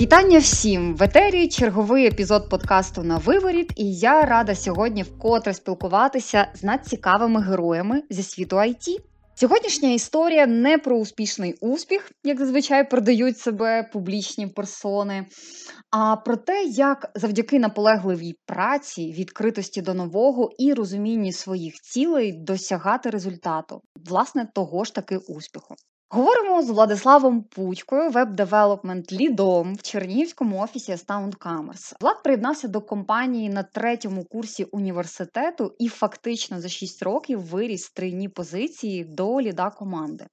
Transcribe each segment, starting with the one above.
Вітання всім в етері. Черговий епізод подкасту на виворіт, і я рада сьогодні вкотре спілкуватися з надцікавими героями зі світу IT. Сьогоднішня історія не про успішний успіх, як зазвичай продають себе публічні персони, а про те, як завдяки наполегливій праці, відкритості до нового і розумінні своїх цілей досягати результату, власне, того ж таки успіху. Говоримо з Владиславом Путькою, веб-девелопмент лідом в Чернігівському офісі Astound Commerce. Влад приєднався до компанії на третьому курсі університету і фактично за 6 років виріс з трійні позиції до ліда команди.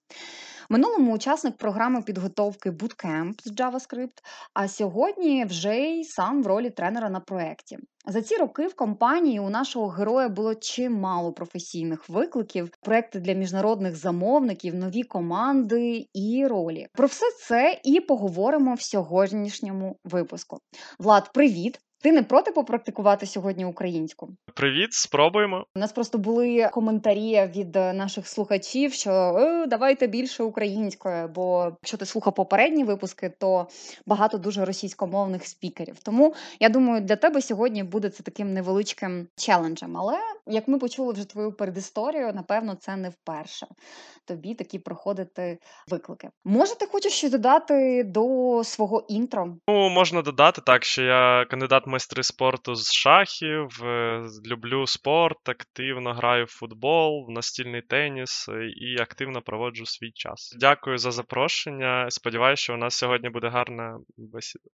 Минулому учасник програми підготовки Bootcamp з JavaScript, а сьогодні вже й сам в ролі тренера на проєкті. За ці роки в компанії у нашого героя було чимало професійних викликів, проекти для міжнародних замовників, нові команди і ролі. Про все це і поговоримо в сьогоднішньому випуску. Влад, привіт! Ти не проти попрактикувати сьогодні українську? Привіт, спробуємо. У нас просто були коментарі від е, наших слухачів, що е, давайте більше української, бо якщо ти слухав попередні випуски, то багато дуже російськомовних спікерів. Тому я думаю, для тебе сьогодні буде це таким невеличким челенджем. Але як ми почули вже твою передісторію, напевно, це не вперше тобі такі проходити виклики. Може, ти хочеш щось додати до свого інтро? Ну, можна додати так, що я кандидат майстри спорту з шахів, е, люблю спорт, активно граю в футбол, в настільний теніс е, і активно проводжу свій час. Дякую за запрошення. Сподіваюся, що у нас сьогодні буде гарна бесіда.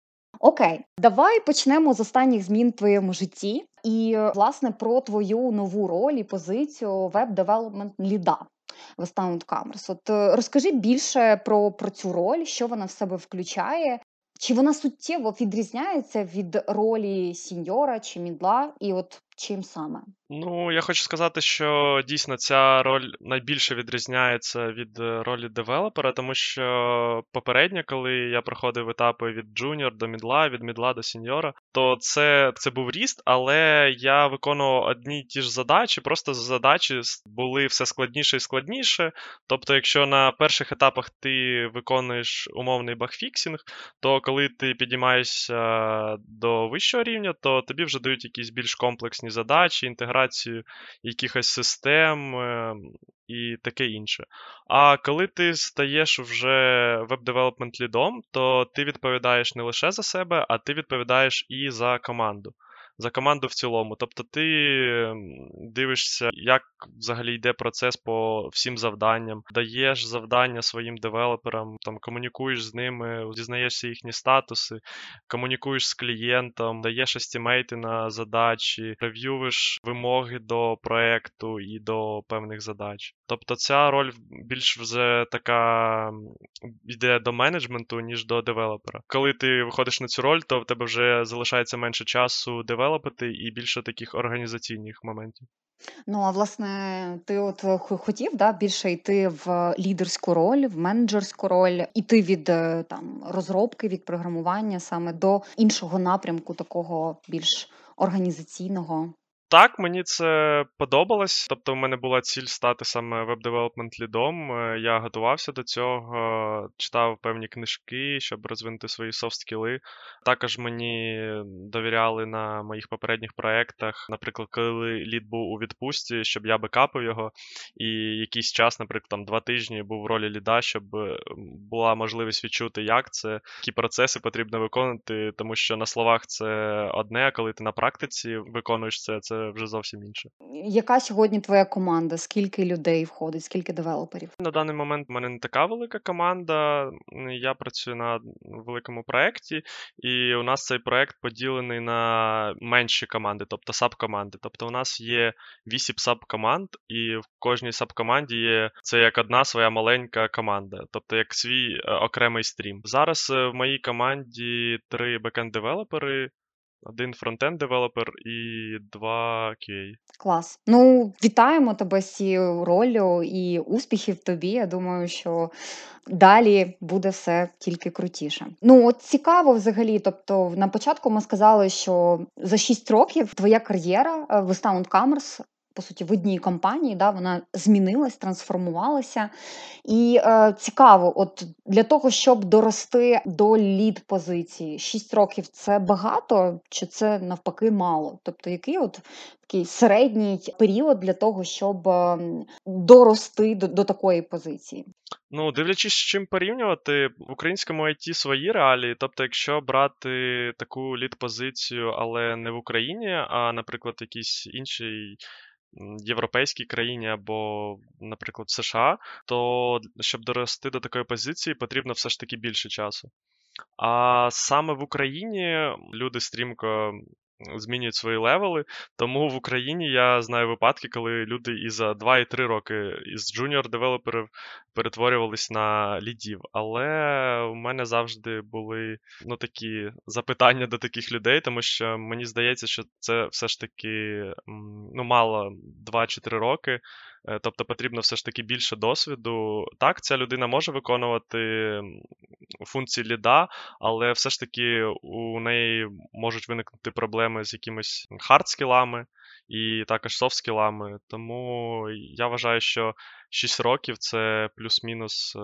Окей, давай почнемо з останніх змін в твоєму житті, і власне про твою нову роль і позицію веб-девелопмент ліда в Commerce. От е, розкажи більше про, про цю роль, що вона в себе включає, чи вона суттєво відрізняється від ролі сіньора чи мідла, і от чим саме? Ну, я хочу сказати, що дійсно ця роль найбільше відрізняється від е, ролі девелопера, тому що попередньо, коли я проходив етапи від junior до мідла, від мідла до сіньора, то це це був ріст, але я виконував одні й ті ж задачі, просто задачі були все складніше і складніше. Тобто, якщо на перших етапах ти виконуєш умовний bugfixing, то коли ти підіймаєшся до вищого рівня, то тобі вже дають якісь більш комплексні задачі, інтеграцію якихось систем ем, і таке інше. А коли ти стаєш вже web development лідом, то ти відповідаєш не лише за себе, а ти відповідаєш і за команду за команду в цілому. Тобто ти дивишся, як взагалі йде процес по всім завданням, даєш завдання своїм девелоперам, там комунікуєш з ними, дізнаєшся їхні статуси, комунікуєш з клієнтом, даєш estimate и на задачі, рев'юєш вимоги до проекту і до певних задач. Тобто ця роль більш вже така йде до менеджменту, ніж до девелопера. Коли ти виходиш на цю роль, то в тебе вже залишається менше часу девелопера, девелопити і більше таких організаційних моментів. Ну, а власне, ти от е, хотів да, більше йти в лідерську роль, в менеджерську роль, іти від е, там розробки, від програмування саме до іншого напрямку, такого більш організаційного. Так, мені це подобалось. Тобто, в мене була ціль стати саме веб-девелопмент лідом. Е, я готувався до цього, читав певні книжки, щоб розвинути свої софт-скіли. Також мені довіряли на моїх попередніх проєктах, наприклад, коли лід був у відпустці, щоб я бекапив його, і якийсь час, наприклад, там два тижні був в ролі ліда, щоб е, була можливість відчути, як це, які процеси потрібно виконувати, тому що на словах це одне, а коли ти на практиці виконуєш це, це вже зовсім інше. Яка сьогодні твоя команда? Скільки людей входить, скільки девелоперів? На даний момент в мене не така велика команда. Я працюю на великому проєкті, і у нас цей проєкт поділений на менші команди, тобто саб-команди. Тобто у нас є вісім саб-команд, і в кожній саб-команді є це як одна своя маленька команда, тобто як свій е, окремий стрім. Зараз е, в моїй команді три бекенд-девелопери. Один фронтенд девелопер і два QA. Клас. Ну, вітаємо тебе з цією ролью і успіхів тобі. Я думаю, що далі буде все тільки крутіше. Ну, от цікаво взагалі. Тобто, на початку ми сказали, що за 6 років твоя кар'єра е, в Astound Commerce по суті в одній компанії, да, вона змінилась, трансформувалася. І е, цікаво, от для того, щоб дорости до лід позиції, 6 років це багато, чи це навпаки мало? Тобто, який от такий середній період для того, щоб ем, дорости до, до такої позиції? Ну, дивлячись, з чим порівнювати, в українському IT свої реалії. Тобто, якщо брати таку лід-позицію, але не в Україні, а, наприклад, в якійсь іншій європейській країні або, наприклад, США, то щоб дорости до такої позиції, потрібно все ж таки більше часу. А саме в Україні люди стрімко змінюють свої левели. Тому в Україні я знаю випадки, коли люди і за 2 і 3 роки із junior девелоперів перетворювались на лідів. Але у мене завжди були ну, такі запитання до таких людей, тому що мені здається, що це все ж таки ну, мало 2 чи 3 роки. Е, тобто потрібно все ж таки більше досвіду. Так, ця людина може виконувати функції ліда, але все ж таки у неї можуть виникнути проблеми з якимись хард-скілами і також софт-скілами. Тому я вважаю, що 6 років це плюс-мінус е,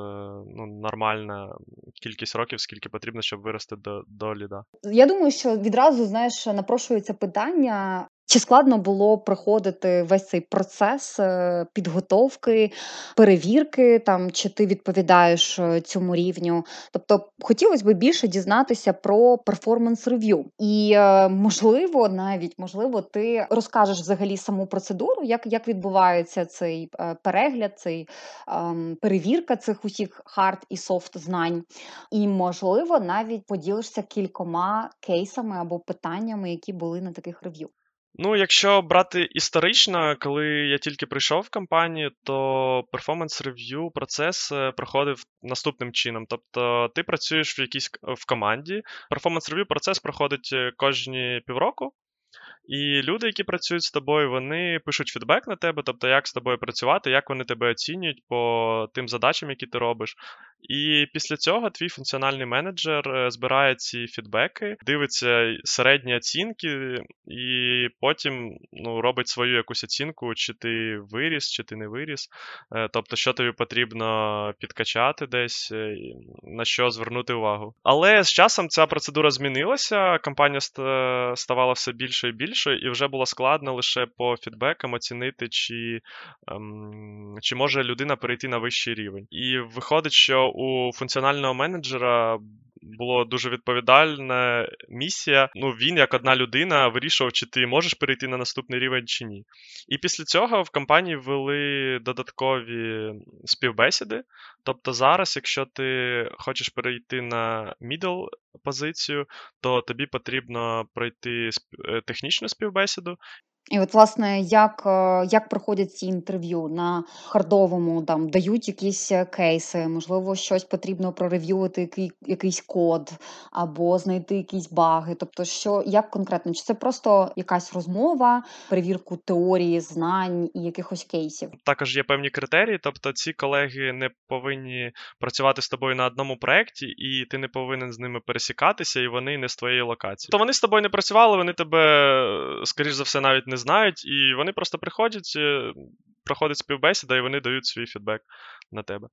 ну, нормальна кількість років, скільки потрібно, щоб вирости до, до ліда. Я думаю, що відразу знаєш, напрошується питання, чи складно було проходити весь цей процес е, підготовки, перевірки, там чи ти відповідаєш е, цьому рівню? Тобто хотілося б більше дізнатися про performance review. І е, можливо, навіть можливо, ти розкажеш взагалі саму процедуру, як як відбувається цей перегляд, цей ем, перевірка цих усіх hard і soft знань. І, можливо, навіть поділишся кількома кейсами або питаннями, які були на таких рев'ю. Ну, якщо брати історично, коли я тільки прийшов в компанію, то перформанс рев'ю процес е, проходив наступним чином. Тобто ти працюєш в якійсь в команді, перформанс рев'ю процес проходить е, кожні півроку. І люди, які працюють з тобою, вони пишуть фідбек на тебе, тобто як з тобою працювати, як вони тебе оцінюють по тим задачам, які ти робиш. І після цього твій функціональний менеджер е, збирає ці фідбеки, дивиться середні оцінки, і потім ну, робить свою якусь оцінку, чи ти виріс, чи ти не виріс. Е, тобто, що тобі потрібно підкачати десь, е, на що звернути увагу. Але з часом ця процедура змінилася, компанія ставала все більше і більше, і вже було складно лише по фідбекам оцінити, чи, ем, чи може людина перейти на вищий рівень. І виходить, що у функціонального менеджера було дуже відповідальна місія. Ну, він, як одна людина, вирішував, чи ти можеш перейти на наступний рівень чи ні. І після цього в компанії ввели додаткові співбесіди. Тобто, зараз, якщо ти хочеш перейти на middle позицію, то тобі потрібно пройти е, технічну співбесіду. І от, власне, як е, як проходять ці інтерв'ю на хардовому, там дають якісь е, кейси, можливо, щось потрібно прорев'ювати, який, якийсь код, або знайти якісь баги. Тобто, що як конкретно? Чи це просто якась розмова, перевірку теорії, знань і якихось кейсів? Також є певні критерії, тобто ці колеги не повинні працювати з тобою на одному проєкті, і ти не повинен з ними пересікатися, і вони не з твоєї локації. То вони з тобою не працювали, вони тебе, скоріш за все, навіть не не знають, і вони просто приходять, е, проходить співбесіда, і вони дають свій фідбек на тебе.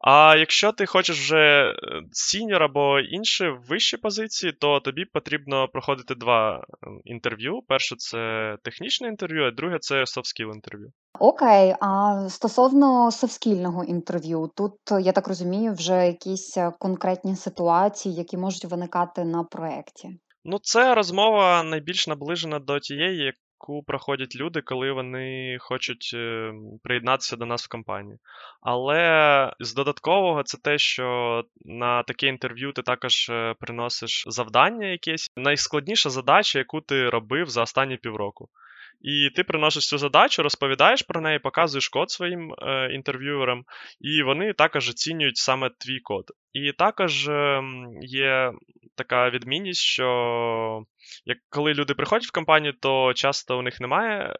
А якщо ти хочеш вже е, senior або інші вищі позиції, то тобі потрібно проходити два е, інтерв'ю. Перше це технічне інтерв'ю, а друге це soft skill інтерв'ю. Окей, а стосовно софскільного інтерв'ю, тут я так розумію, вже якісь конкретні ситуації, які можуть виникати на проєкті. Ну, це розмова найбільш наближена до тієї, яку проходять люди, коли вони хочуть е, приєднатися до нас в компанії. Але з додаткового це те, що на таке інтерв'ю ти також е, приносиш завдання якесь. Найскладніша задача, яку ти робив за останні півроку. І ти приносиш цю задачу, розповідаєш про неї, показуєш код своїм е, інтерв'юерам, і вони також оцінюють саме твій код. І також е, є така відмінність, що як коли люди приходять в компанію, то часто у них немає е,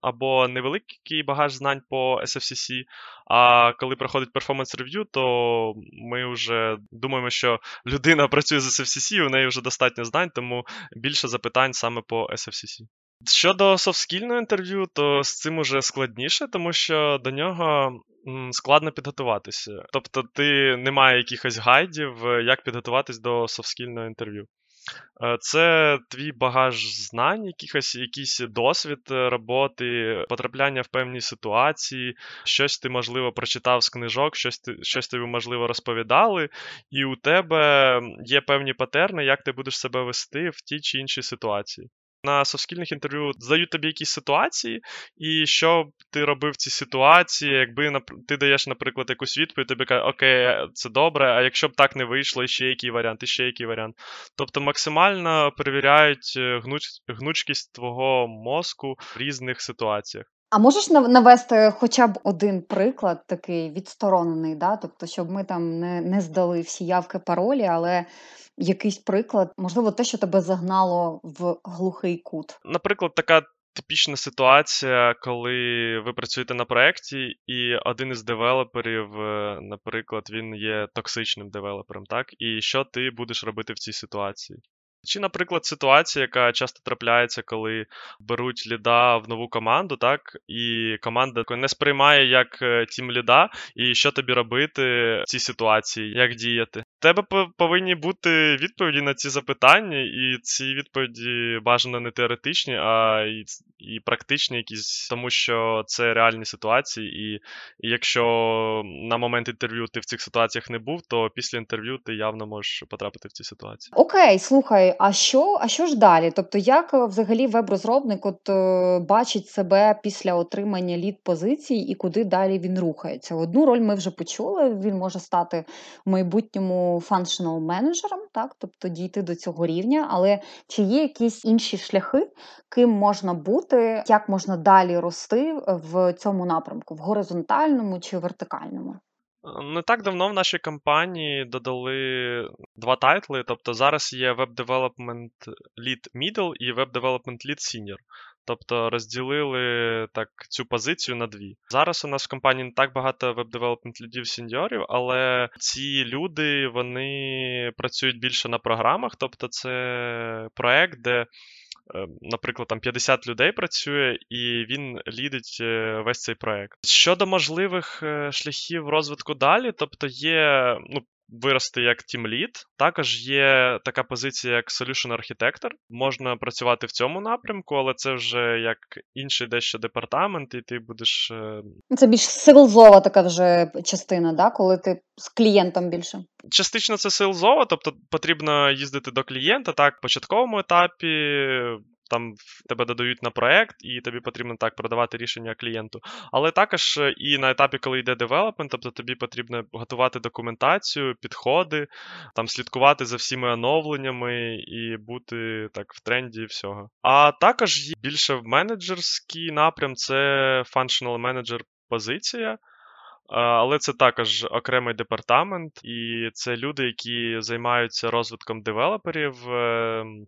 або невеликий багаж знань по SFCC, а коли проходить перформанс рев'ю, то ми вже думаємо, що людина працює з SFCC, у неї вже достатньо знань, тому більше запитань саме по SFCC. Щодо софтскільного інтерв'ю, то з цим уже складніше, тому що до нього складно підготуватися. Тобто, ти не має якихось гайдів, е, як підготуватись до софтскільного інтерв'ю. Е, це твій багаж знань, якихось, якийсь досвід е, роботи, потрапляння в певні ситуації, щось ти, можливо, прочитав з книжок, щось ти, щось тобі, можливо, розповідали, і у тебе є певні патерни, як ти будеш себе вести в тій чи іншій ситуації. На софтскільних інтерв'ю задають тобі якісь ситуації, і що б ти робив в цій ситуації, якби ти даєш, наприклад, якусь відповідь, тобі кажуть, окей, це добре, а якщо б так не вийшло, і ще який варіант, і ще який варіант. Тобто максимально перевіряють е, гнуч... гнучкість твого мозку в різних ситуаціях. А можеш навести хоча б один приклад, такий відсторонений, да? тобто, щоб ми там не не здали всі явки паролі, але якийсь приклад, можливо, те, що тебе загнало в глухий кут. Наприклад, така. Типічна ситуація, коли ви працюєте на проєкті, і один із девелоперів, е, наприклад, він є токсичним девелопером, так? І що ти будеш робити в цій ситуації? Чи, наприклад, ситуація, яка часто трапляється, коли беруть ліда в нову команду, так, і команда не сприймає як е, тім ліда, і що тобі робити в цій ситуації, як діяти? Тебе повинні бути відповіді на ці запитання, і ці відповіді бажано не теоретичні, а і, і практичні, якісь, тому що це реальні ситуації, і, і якщо на момент інтерв'ю ти в цих ситуаціях не був, то після інтерв'ю ти явно можеш потрапити в ці ситуації. Окей, слухай а що а що ж далі? Тобто, як взагалі веб-розробник от е, бачить себе після отримання лід позицій і куди далі він рухається? Одну роль ми вже почули. Він може стати в майбутньому functional менеджером, так тобто дійти до цього рівня, але чи є якісь інші шляхи, ким можна бути, як можна далі рости в цьому напрямку, в горизонтальному чи вертикальному? Не так давно в нашій компанії додали два тайтли. Тобто зараз є Web Development Lead Middle і Web Development Lead Senior. Тобто розділили так цю позицію на дві. Зараз у нас в компанії не так багато веб-девелопмент лідів сеньорів, але ці люди вони працюють більше на програмах. Тобто, це проект, де Е, наприклад, там 50 людей працює, і він лідить е, весь цей проект. Щодо можливих е, шляхів розвитку далі, тобто є ну, вирости як тімлід. Також є така позиція, як Solution Architector. Можна працювати в цьому напрямку, але це вже як інший дещо департамент, і ти будеш. Е, це більш силзова така вже частина, да? коли ти з клієнтом більше. Частично це силзова, тобто потрібно їздити до клієнта так, в початковому етапі там тебе додають на проект, і тобі потрібно так продавати рішення клієнту. Але також е, і на етапі, коли йде девелопмент, тобто тобі потрібно готувати документацію, підходи, там слідкувати за всіми оновленнями і бути так в тренді всього. А також є більше в менеджерський напрям це functional manager позиція. Але це також окремий департамент, і це люди, які займаються розвитком девелоперів, ем,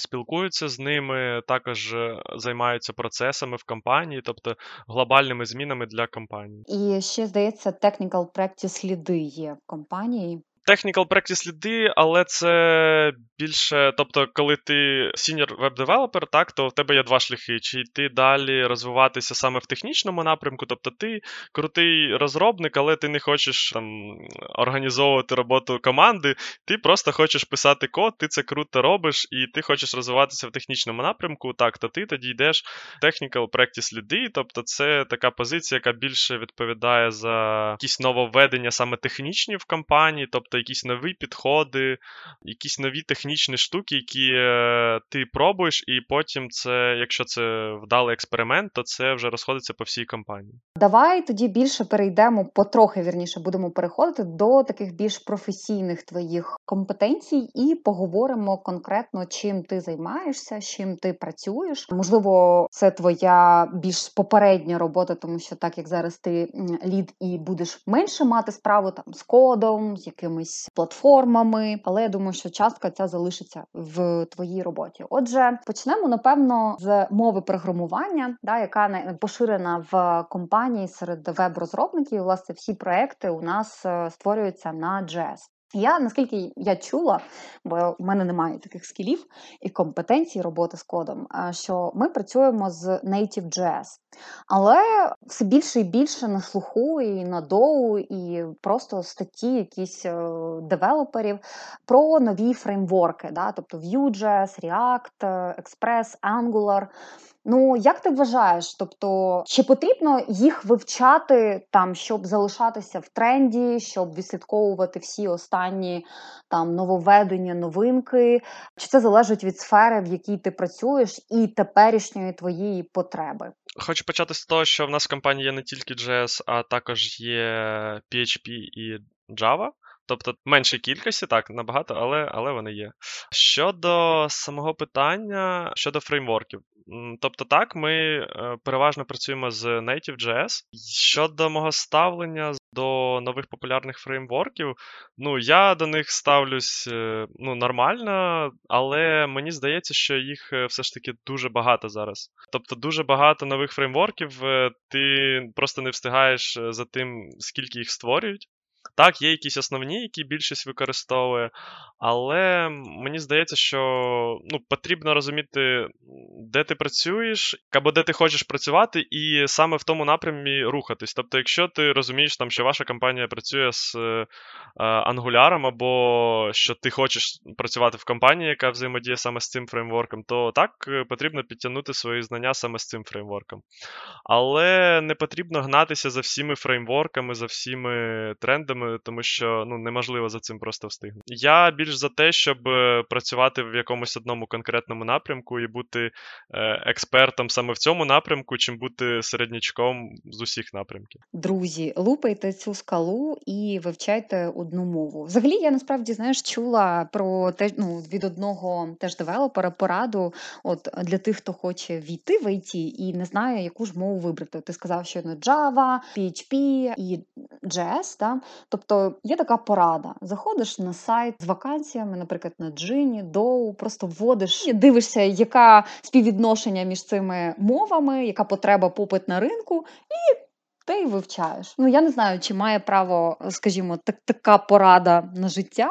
спілкуються з ними, також е, займаються процесами в компанії, тобто глобальними змінами для компанії. І ще здається, technical practice ліди є в компанії. Technical practice ліди, але це більше, тобто, коли ти senior веб-девелопер, так, то в тебе є два шляхи. Чи йти далі розвиватися саме в технічному напрямку, тобто ти крутий розробник, але ти не хочеш там організовувати роботу команди, ти просто хочеш писати код, ти це круто робиш, і ти хочеш розвиватися в технічному напрямку, так, то ти тоді йдеш technical practice ліди, тобто це така позиція, яка більше відповідає за якісь нововведення саме технічні в компанії, тобто якісь нові підходи, якісь нові технічні штуки, які е, ти пробуєш, і потім це, якщо це вдалий експеримент, то це вже розходиться по всій компанії. Давай тоді більше перейдемо потрохи вірніше, будемо переходити до таких більш професійних твоїх компетенцій і поговоримо конкретно, чим ти займаєшся, чим ти працюєш. Можливо, це твоя більш попередня робота, тому що так як зараз ти лід і будеш менше мати справу там з кодом, з якимись платформами, але я думаю, що частка ця залишиться в твоїй роботі. Отже, почнемо напевно з мови програмування, да, яка поширена в компанії серед веб-розробників. Власне, всі проекти у нас е, створюються на JS. Я наскільки я чула, бо в мене немає таких скілів і компетенцій роботи з кодом, що ми працюємо з Native.js. Але все більше і більше на слуху і на доу, і просто статті якісь е, девелоперів про нові фреймворки, да? тобто Vue.js, React, Express, Angular. Ну, як ти вважаєш? Тобто, чи потрібно їх вивчати там, щоб залишатися в тренді, щоб відслідковувати всі останні там нововведення, новинки? Чи це залежить від сфери, в якій ти працюєш, і теперішньої твоєї потреби? Хочу почати з того, що в нас в компанії є не тільки JS, а також є PHP і Java. Тобто меншій кількості, так, набагато, але але вони є. Щодо самого питання, щодо фреймворків. Тобто, так, ми е, переважно працюємо з Native.js. Щодо мого ставлення до нових популярних фреймворків, ну, я до них ставлюсь е, ну, нормально, але мені здається, що їх е, все ж таки дуже багато зараз. Тобто, дуже багато нових фреймворків, ти просто не встигаєш за тим, скільки їх створюють. Так, є якісь основні, які більшість використовує, але мені здається, що ну, потрібно розуміти, де ти працюєш, або де ти хочеш працювати, і саме в тому напрямі рухатись. Тобто, якщо ти розумієш, там, що ваша компанія працює з е, ангуляром, або що ти хочеш працювати в компанії, яка взаємодіє саме з цим фреймворком, то так е, потрібно підтягнути свої знання саме з цим фреймворком. Але не потрібно гнатися за всіми фреймворками, за всіми трендами, тому що ну, неможливо за цим просто встигнути. Я більш за те, щоб е, працювати в якомусь одному конкретному напрямку і бути е, експертом саме в цьому напрямку, чим бути середнячком з усіх напрямків. Друзі, лупайте цю скалу і вивчайте одну мову. Взагалі, я насправді знаєш, чула про те, ну від одного теж девелопера пораду, от для тих, хто хоче війти в IT і не знає, яку ж мову вибрати. Ти сказав, що на Java, PHP і JS, да? тобто є така порада. Заходиш на сайт з вакансіями, наприклад, на Джині, Доу, просто вводиш і дивишся, яка співвідношення між цими мовами, яка потреба попит на ринку, і ти вивчаєш. Ну я не знаю, чи має право, скажімо, так, така порада на життя.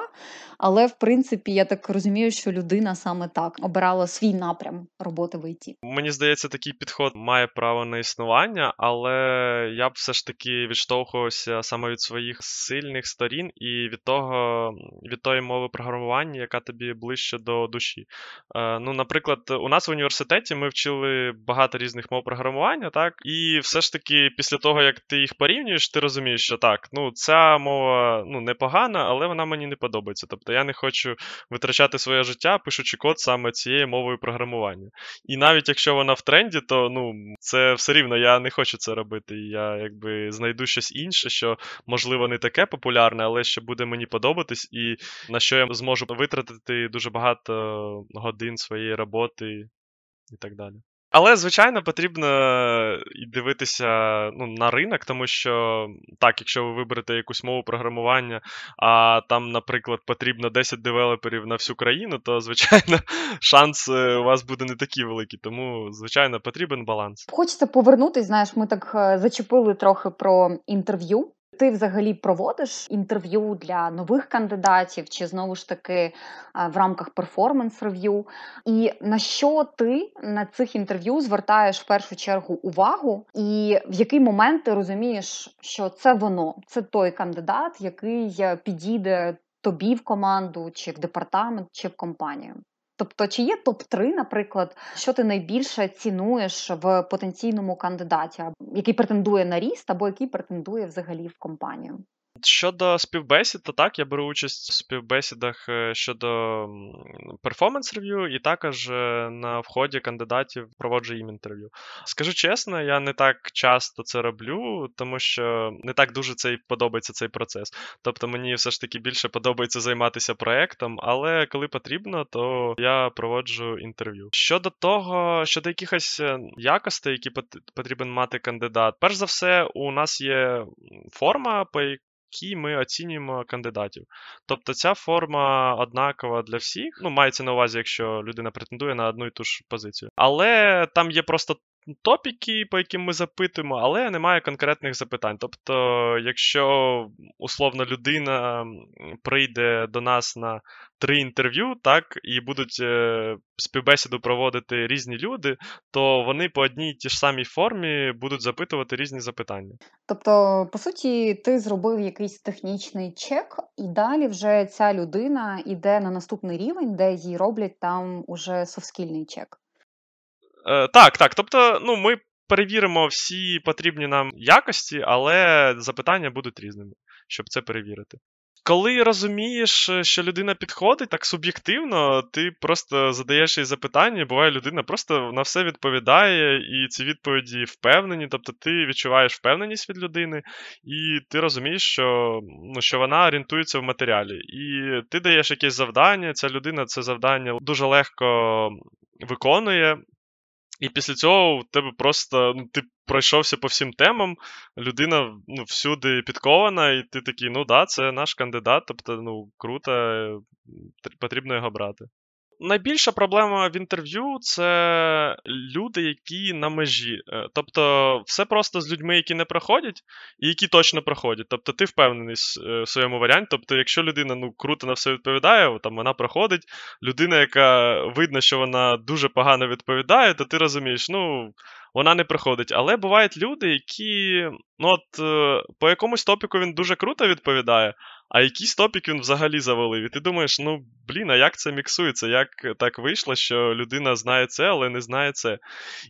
Але в принципі, я так розумію, що людина саме так обирала свій напрям роботи в ІТ. Мені здається, такий підход має право на існування, але я б все ж таки відштовхувався саме від своїх сильних сторін і від того, від тої мови програмування, яка тобі ближче до душі. Е, ну, наприклад, у нас в університеті ми вчили багато різних мов програмування, так, і все ж таки, після того, як ти їх порівнюєш, ти розумієш, що так, ну ця мова ну, непогана, але вона мені не подобається. Тобто Тобто я не хочу витрачати своє життя, пишучи код саме цією мовою програмування. І навіть якщо вона в тренді, то ну, це все рівно я не хочу це робити. Я якби знайду щось інше, що, можливо, не таке популярне, але що буде мені подобатись, і на що я зможу витратити дуже багато годин своєї роботи і так далі. Але, звичайно, потрібно і дивитися ну, на ринок, тому що так, якщо ви виберете якусь мову програмування, а там, наприклад, потрібно 10 девелоперів на всю країну, то, звичайно, шанс е, у вас буде не такий великий. Тому, звичайно, потрібен баланс. Хочеться повернутися. Знаєш, ми так е, зачепили трохи про інтерв'ю. Ти взагалі проводиш інтерв'ю для нових кандидатів, чи знову ж таки в рамках перформанс-рев'ю? І на що ти на цих інтерв'ю звертаєш в першу чергу увагу, і в який момент ти розумієш, що це воно, це той кандидат, який е, підійде тобі в команду, чи в департамент, чи в компанію? Тобто, чи є топ-3, наприклад, що ти найбільше цінуєш в потенційному кандидаті, який претендує на ріст або який претендує взагалі в компанію? Щодо співбесід, то так, я беру участь в співбесідах е, щодо перформанс рев'ю, і також е, на вході кандидатів проводжу їм інтерв'ю. Скажу чесно, я не так часто це роблю, тому що не так дуже цей подобається цей процес. Тобто мені все ж таки більше подобається займатися проектом, але коли потрібно, то я проводжу інтерв'ю. Щодо того, щодо якихось е, якостей, які потрібен мати кандидат, перш за все, у нас є форма, по якій ми оцінюємо кандидатів. Тобто ця форма однакова для всіх. Ну, мається на увазі, якщо людина претендує на одну і ту ж позицію. Але там є просто топіки, по яким ми запитуємо, але немає конкретних запитань. Тобто, якщо условно людина прийде до нас на три інтерв'ю, так, і будуть е, співбесіду проводити різні люди, то вони по одній ті ж самій формі будуть запитувати різні запитання. Тобто, по суті, ти зробив якийсь технічний чек, і далі вже ця людина йде на наступний рівень, де їй роблять там уже софскільний чек. Е, Так, так. Тобто, ну, ми перевіримо всі потрібні нам якості, але запитання будуть різними, щоб це перевірити. Коли розумієш, що людина підходить так суб'єктивно, ти просто задаєш їй запитання, буває, людина просто на все відповідає, і ці відповіді впевнені, тобто ти відчуваєш впевненість від людини, і ти розумієш, що ну, що вона орієнтується в матеріалі. І ти даєш якесь завдання, ця людина це завдання дуже легко виконує. І після цього у тебе просто ну, ти пройшовся по всім темам, людина ну, всюди підкована, і ти такий, ну да, це наш кандидат, тобто, ну, круто, е, потрібно його брати. Найбільша проблема в інтерв'ю це люди, які на межі. Е, тобто, все просто з людьми, які не проходять, і які точно проходять. Тобто, ти впевнений е, в своєму варіанті. Тобто, якщо людина ну, круто на все відповідає, там вона проходить. Людина, яка видно, що вона дуже погано відповідає, то ти розумієш, ну. Вона не проходить. Але бувають люди, які ну от е, по якомусь топіку він дуже круто відповідає, а якийсь топік він взагалі завалив. І ти думаєш, ну блін, а як це міксується? Як так вийшло, що людина знає це, але не знає це?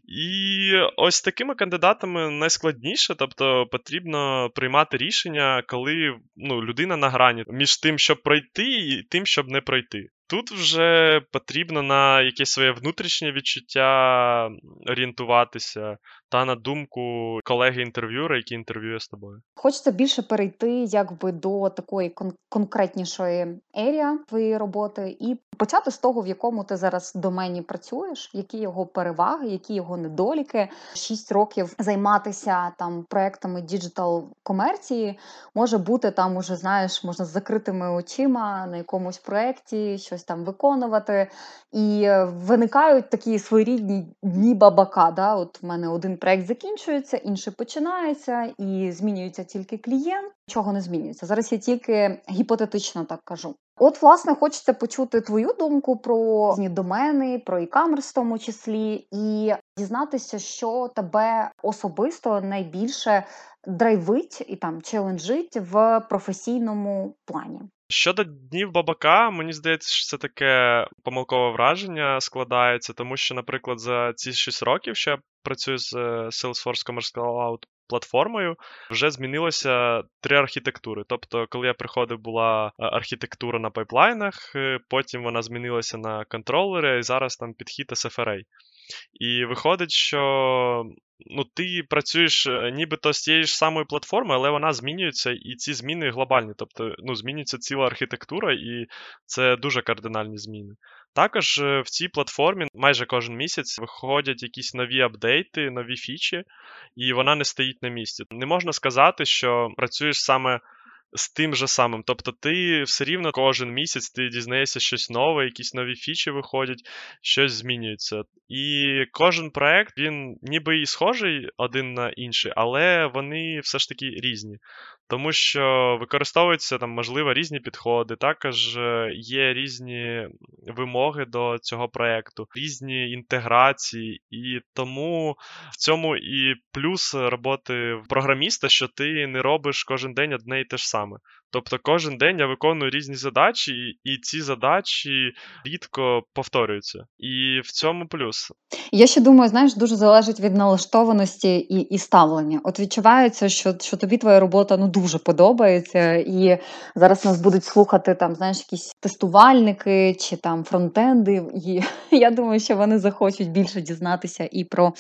І ось такими кандидатами найскладніше, тобто потрібно приймати рішення, коли ну, людина на грані між тим, щоб пройти, і тим, щоб не пройти. Тут вже потрібно на якесь своє внутрішнє відчуття орієнтуватися та на думку колеги-інтерв'юра, який інтерв'ює з тобою. Хочеться більше перейти якби до такої кон- конкретнішої area твоєї роботи і почати з того, в якому ти зараз домені працюєш, які його переваги, які його недоліки. Шість років займатися там проектами digital комерції може бути там, уже знаєш, можна з закритими очима на якомусь проекті щось там виконувати. І виникають такі своєрідні дні бабака. Да? От в мене один проект закінчується, інший починається, і змінюється тільки клієнт. Чого не змінюється. Зараз я тільки гіпотетично так кажу. От, власне, хочеться почути твою думку про домени, про e-commerce в тому числі, і дізнатися, що тебе особисто найбільше драйвить і там челенджить в професійному плані. Щодо днів бабака, мені здається, що це таке помилкове враження складається, тому що, наприклад, за ці 6 років, що я працюю з е, Salesforce Commerce Cloud платформою, вже змінилося три архітектури. Тобто, коли я приходив, була е, архітектура на пайплайнах, е, потім вона змінилася на контролери, і зараз там підхід SFRA. І виходить, що ну, ти працюєш е, нібито з тією ж самою платформою, але вона змінюється, і ці зміни глобальні. Тобто ну, змінюється ціла архітектура, і це дуже кардинальні зміни. Також е, в цій платформі майже кожен місяць виходять якісь нові апдейти, нові фічі, і вона не стоїть на місці. Не можна сказати, що працюєш саме з тим же самим. Тобто, ти все рівно кожен місяць ти дізнаєшся щось нове, якісь нові фічі виходять, щось змінюється. І кожен проект він ніби і схожий один на інший, але вони все ж таки різні тому що використовуються там, можливо, різні підходи. Також е, є різні вимоги до цього проєкту, різні інтеграції, і тому в цьому і плюс роботи програміста, що ти не робиш кожен день одне і те ж саме. Тобто кожен день я виконую різні задачі, і ці задачі рідко повторюються. І в цьому плюс. Я ще думаю, знаєш, дуже залежить від налаштованості і і ставлення. От відчувається, що що тобі твоя робота ну дуже подобається, і зараз нас будуть слухати там, знаєш, якісь тестувальники чи там фронтенди. І я думаю, що вони захочуть більше дізнатися і про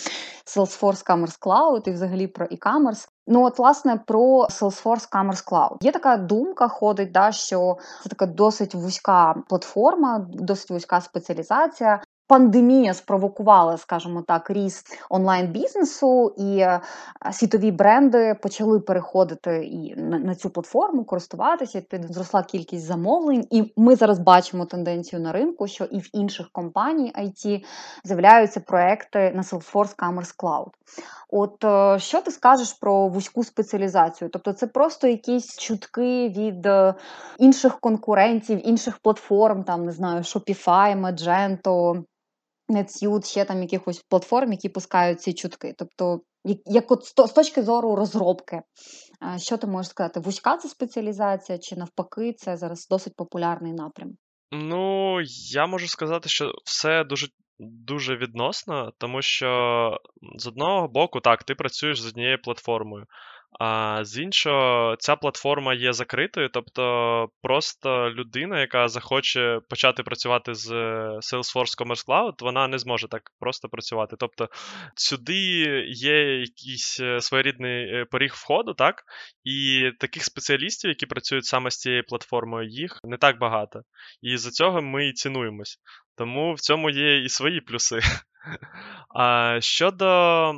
Salesforce Commerce Cloud, і взагалі про e-commerce. Ну, от, власне, про Salesforce Commerce Cloud. Є така думка, ходить, да, що це така досить вузька платформа, досить вузька спеціалізація. Пандемія спровокувала, скажімо так, ріст онлайн бізнесу, і е, світові бренди почали переходити і на, цю платформу, користуватися. Зросла кількість замовлень, і ми зараз бачимо тенденцію на ринку, що і в інших компаній IT з'являються проекти на Salesforce Commerce Cloud. От е, що ти скажеш про вузьку спеціалізацію? Тобто, це просто якісь чутки від е, інших конкурентів, інших платформ, там не знаю, Shopify, Magento, NetSuite, ще там якихось платформ, які пускають ці чутки. Тобто, як, от з точки зору розробки, що ти можеш сказати? Вузька це спеціалізація, чи навпаки, це зараз досить популярний напрям? Ну, я можу сказати, що все дуже дуже відносно, тому що з одного боку, так, ти працюєш з однією платформою. А з іншого, ця платформа є закритою, тобто просто людина, яка захоче почати працювати з Salesforce Commerce Cloud, вона не зможе так просто працювати. Тобто сюди є якийсь е, своєрідний е, поріг входу, так? І таких спеціалістів, які працюють саме з цією платформою, їх не так багато. І за цього ми і цінуємось. Тому в цьому є і свої плюси. А Щодо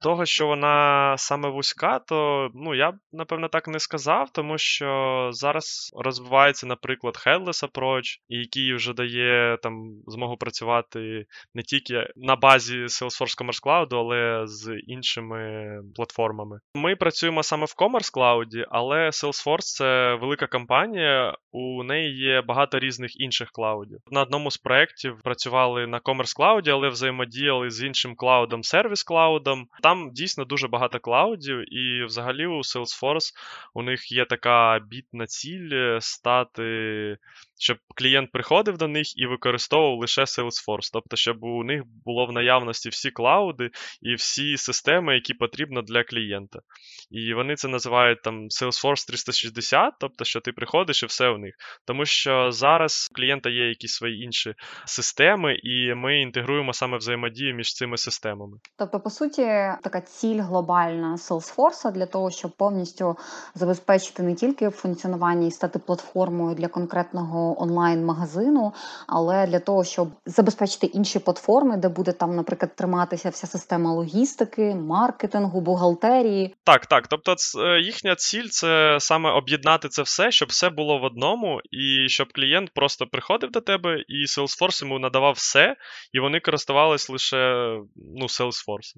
того, що вона саме вузька, то ну, я б, напевно, так не сказав, тому що зараз розвивається, наприклад, Headless Approach, який вже дає там змогу працювати не тільки на базі Salesforce Commerce Cloud, але з іншими платформами. Ми працюємо саме в Commerce Cloud, але Salesforce це велика компанія, у неї є багато різних інших клаудів. На одному з проєктів працювали на Commerce Cloud, але взаємодіяли з іншим клаудом, Service Cloud. Там дійсно дуже багато клаудів, і взагалі у Salesforce у них є така бітна ціль е, стати, щоб клієнт приходив до них і використовував лише Salesforce. Тобто, щоб у них було в наявності всі клауди і всі системи, які потрібно для клієнта. І вони це називають там Salesforce 360, тобто, що ти приходиш і все у них. Тому що зараз у клієнта є якісь свої інші системи, і ми інтегруємо саме взаємодію між цими системами. Тобто, по суті, така ціль глобальна Salesforce для того, щоб повністю забезпечити не тільки функціонування і стати платформою для конкретного онлайн-магазину, але для того, щоб забезпечити інші платформи, де буде там, наприклад, триматися вся система логістики, маркетингу, бухгалтерії. Так, так. Тобто, е, їхня ціль це саме об'єднати це все, щоб все було в одному, і щоб клієнт просто приходив до тебе, і Salesforce йому надавав все, і вони користувались лише ну, Salesforce.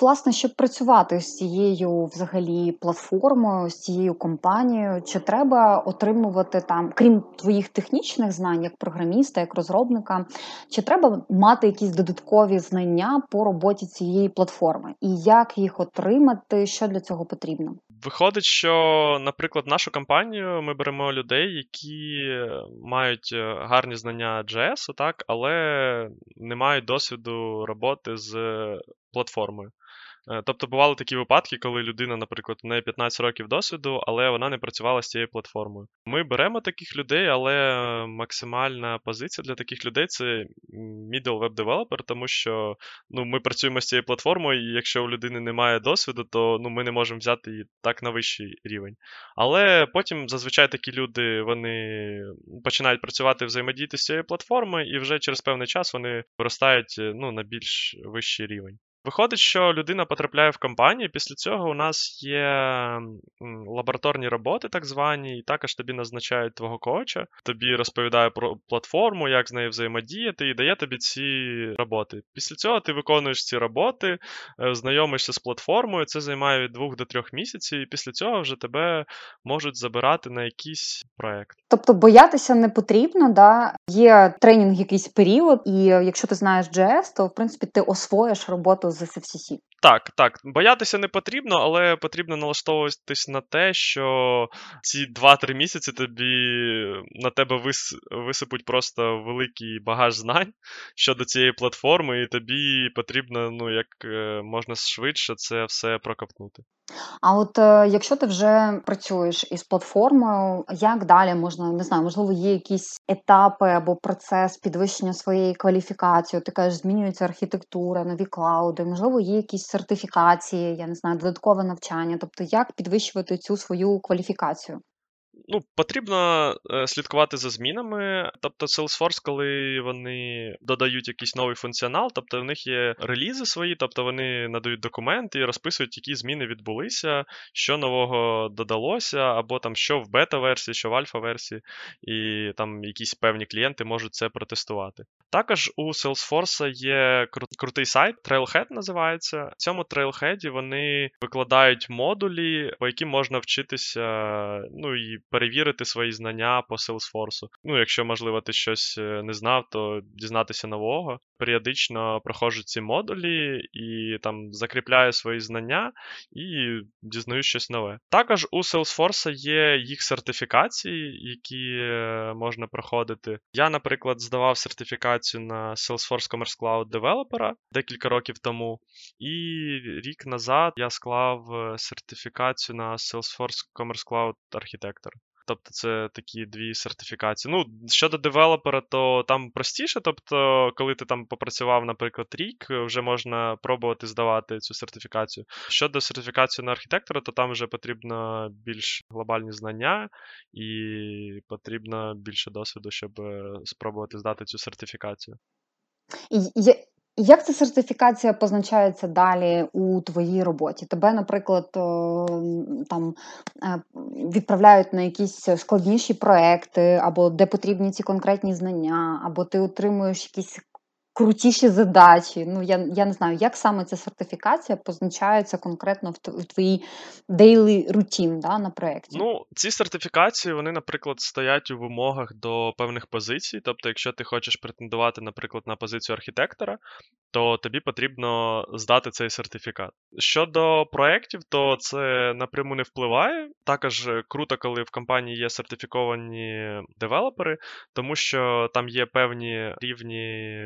Власне, щоб працювати з цією взагалі платформою, з цією компанією, чи треба отримувати там, крім твоїх технічних знань, як програміста, як розробника, чи треба мати якісь додаткові знання по роботі цієї платформи, і як їх отримати, що для цього потрібно? Виходить, що, наприклад, нашу компанію ми беремо людей, які мають е, гарні знання JS, так, але не мають досвіду роботи з платформою. Е, тобто бували такі випадки, коли людина, наприклад, у неї 15 років досвіду, але вона не працювала з цією платформою. Ми беремо таких людей, але максимальна позиція для таких людей це middle web developer, тому що ну, ми працюємо з цією платформою, і якщо у людини немає досвіду, то ну, ми не можемо взяти її так на вищий рівень. Але потім зазвичай такі люди вони починають працювати взаємодіяти з цією платформою, і вже через певний час вони виростають ну, на більш вищий рівень. Виходить, що людина потрапляє в компанію. Після цього у нас є лабораторні роботи, так звані, і також тобі назначають твого коуча, тобі розповідає про платформу, як з нею взаємодіяти, і дає тобі ці роботи. Після цього ти виконуєш ці роботи, е, знайомишся з платформою, це займає від двох до трьох місяців, і після цього вже тебе можуть забирати на якийсь проект. Тобто боятися не потрібно, да? є тренінг якийсь період, і якщо ти знаєш JS, то в принципі ти освоїш роботу з SFCC. Так, так. Боятися не потрібно, але потрібно налаштовуватись на те, що ці 2-3 місяці тобі на тебе вис... висипуть просто великий багаж знань щодо цієї платформи, і тобі потрібно, ну, як е, можна швидше це все прокопнути. А от е, якщо ти вже працюєш із платформою, як далі можна не знаю, можливо, є якісь етапи або процес підвищення своєї кваліфікації? Ти кажеш, змінюється архітектура, нові клауди, можливо, є якісь сертифікації, я не знаю, додаткове навчання. Тобто, як підвищувати цю свою кваліфікацію? Ну, потрібно е, слідкувати за змінами. Тобто, Salesforce, коли вони додають якийсь новий функціонал, тобто в них є релізи свої, тобто вони надають документи і розписують, які зміни відбулися, що нового додалося, або там що в бета-версії, що в альфа-версії, і там якісь певні клієнти можуть це протестувати. Також у Salesforce є кру- крутий сайт, Trailhead називається. В цьому Trailhead вони викладають модулі, по яким можна вчитися, ну і перевірити свої знання по Salesforce. Ну, якщо, можливо, ти щось е, не знав, то дізнатися нового. Періодично проходжу ці модулі і там закріпляю свої знання і дізнаюсь щось нове. Також у Salesforce є їх сертифікації, які е, можна проходити. Я, наприклад, здавав сертифікацію на Salesforce Commerce Cloud Developer декілька років тому, і рік назад я склав е, сертифікацію на Salesforce Commerce Cloud Architector. Тобто це такі дві сертифікації. Ну, щодо девелопера, то там простіше. Тобто, коли ти там попрацював, наприклад, рік, вже можна пробувати здавати цю сертифікацію. Щодо сертифікації на архітектора, то там вже потрібно більш глобальні знання і потрібно більше досвіду, щоб е, спробувати здати цю сертифікацію. Як ця сертифікація позначається далі у твоїй роботі? Тебе, наприклад, е, там е, відправляють на якісь складніші проекти, або де потрібні ці конкретні знання, або ти отримуєш якісь крутіші задачі. Ну, я, я не знаю, як саме ця сертифікація позначається конкретно в, в твоїй daily routine да, на проєкті. Ну, ці сертифікації, вони, наприклад, стоять у вимогах до певних позицій. Тобто, якщо ти хочеш претендувати, наприклад, на позицію архітектора, то тобі потрібно здати цей сертифікат. Щодо проєктів, то це напряму не впливає. Також круто, коли в компанії є сертифіковані девелопери, тому що там є певні рівні.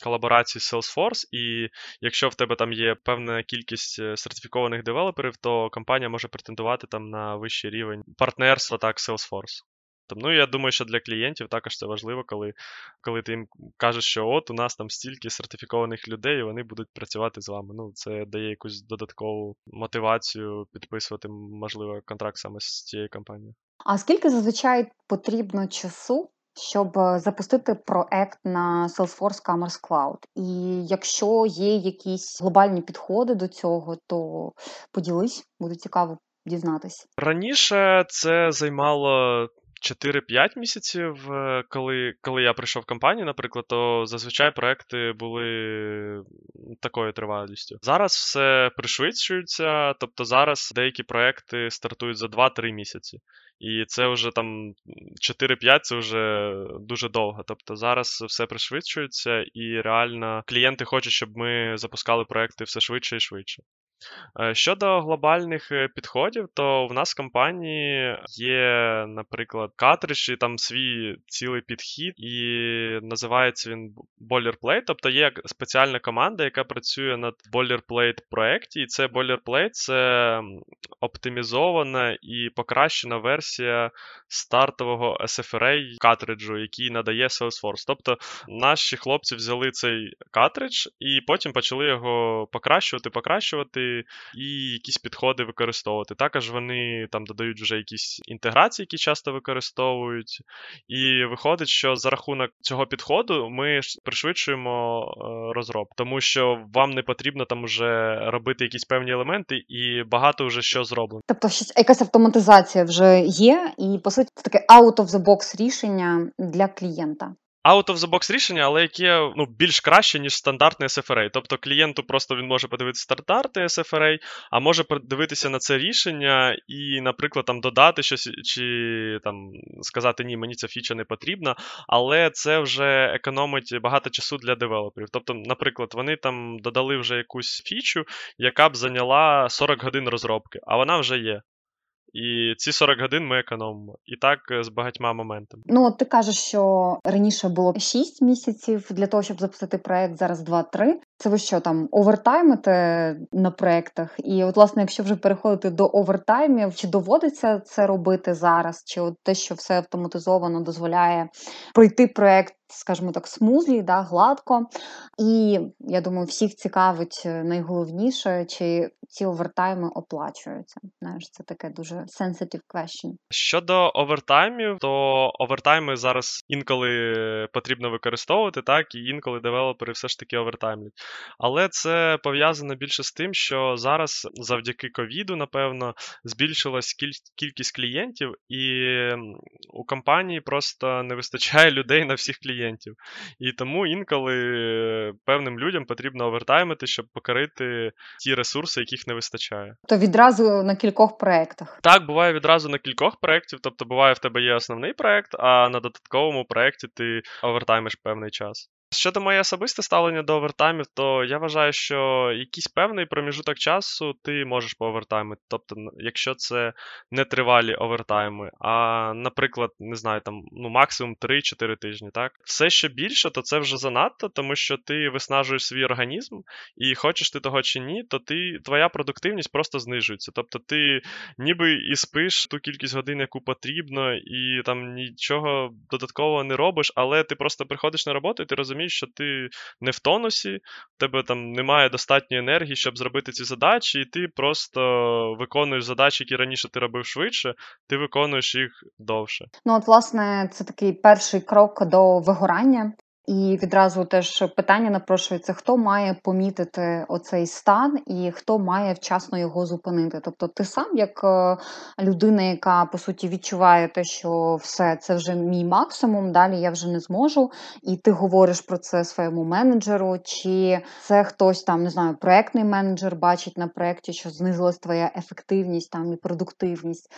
Колаборації з Salesforce, і якщо в тебе там є певна кількість е, сертифікованих девелоперів, то компанія може претендувати там на вищий рівень партнерства так Salesforce. Там, ну, я думаю, що для клієнтів також це важливо, коли, коли ти їм кажеш, що от у нас там стільки сертифікованих людей, і вони будуть працювати з вами. Ну, це дає якусь додаткову мотивацію підписувати, можливо, контракт саме з цією компанією. А скільки зазвичай потрібно часу, щоб е, запустити проект на Salesforce Commerce Cloud? І якщо є якісь глобальні підходи до цього, то поділись, буде цікаво дізнатися. Раніше це займало 4-5 місяців, е, коли, коли я прийшов в компанію, наприклад, то зазвичай проекти були такою тривалістю. Зараз все пришвидшується, тобто зараз деякі проекти стартують за 2-3 місяці. І це вже там 4-5 це вже дуже довго. Тобто зараз все пришвидшується, і реально клієнти хочуть, щоб ми запускали проекти все швидше і швидше. Е, Щодо глобальних е, підходів, то в нас в компанії є, наприклад, картридж, і там свій цілий підхід, і називається він Boilerplate. Тобто є спеціальна команда, яка працює над Boilerplate проєкті, і це Boilerplate це оптимізована і покращена версія стартового SFRA картриджу, який надає Salesforce. Тобто наші хлопці взяли цей картридж і потім почали його покращувати, покращувати і якісь підходи використовувати. Також вони там додають вже якісь інтеграції, які часто використовують. І виходить, що за рахунок цього підходу ми пришвидшуємо е, розробку, тому що вам не потрібно там вже робити якісь певні елементи, і багато вже що зроблено. Тобто, якась автоматизація вже є, і по суті це таке out of the box рішення для клієнта. Out of the box рішення, але яке ну, більш краще, ніж стандартне SFRA. Тобто клієнту просто він може подивитися стандартне SFRA, а може подивитися на це рішення і, наприклад, там додати щось, чи там сказати ні, мені ця фіча не потрібна, але це вже економить багато часу для девелоперів. Тобто, наприклад, вони там додали вже якусь фічу, яка б зайняла 40 годин розробки, а вона вже є. І ці 40 годин ми економимо. І так е, з багатьма моментами. Ну, от ти кажеш, що раніше було 6 місяців для того, щоб запустити проект, зараз 2-3. Це ви що там овертаймите на проектах? І от, власне, якщо вже переходити до овертаймів, чи доводиться це робити зараз? Чи от те, що все автоматизовано дозволяє пройти проект, скажімо так, смузлі, да, гладко? І я думаю, всіх цікавить е, найголовніше, чи ці овертайми оплачуються. Знаєш, це таке дуже sensitive question. Щодо овертаймів, то овертайми зараз інколи потрібно використовувати, так, і інколи девелопери все ж таки овертаймлять. Але це пов'язано більше з тим, що зараз завдяки ковіду, напевно, збільшилась кількість клієнтів, і у компанії просто не вистачає людей на всіх клієнтів. І тому інколи певним людям потрібно овертаймити, щоб покрити ті ресурси, яких не вистачає. То відразу на кількох проєктах. Так, буває відразу на кількох проєктів, тобто буває в тебе є основний проєкт, а на додатковому проєкті ти овертаймиш певний час. Щодо моє особисте ставлення до овертаймів, то я вважаю, що якийсь певний проміжуток часу ти можеш поовертаймити. Тобто, якщо це не тривалі овертайми, а, наприклад, не знаю, там ну максимум 3-4 тижні, так? Все, що більше, то це вже занадто, тому що ти виснажуєш свій організм, і хочеш ти того чи ні, то ти твоя продуктивність просто знижується. Тобто ти ніби і спиш ту кількість годин, яку потрібно, і там нічого додаткового не робиш, але ти просто приходиш на роботу і ти розумієш розумієш, що ти не в тонусі, в тебе там немає достатньої енергії, щоб зробити ці задачі, і ти просто виконуєш задачі, які раніше ти робив швидше, ти виконуєш їх довше. Ну, от, власне, це такий перший крок до вигорання. І відразу теж питання напрошується: хто має помітити оцей стан і хто має вчасно його зупинити? Тобто, ти сам, як е, людина, яка по суті відчуває те, що все це вже мій максимум, далі я вже не зможу, і ти говориш про це своєму менеджеру, чи це хтось там не знаю, проектний менеджер бачить на проєкті, що знизилась твоя ефективність там і продуктивність.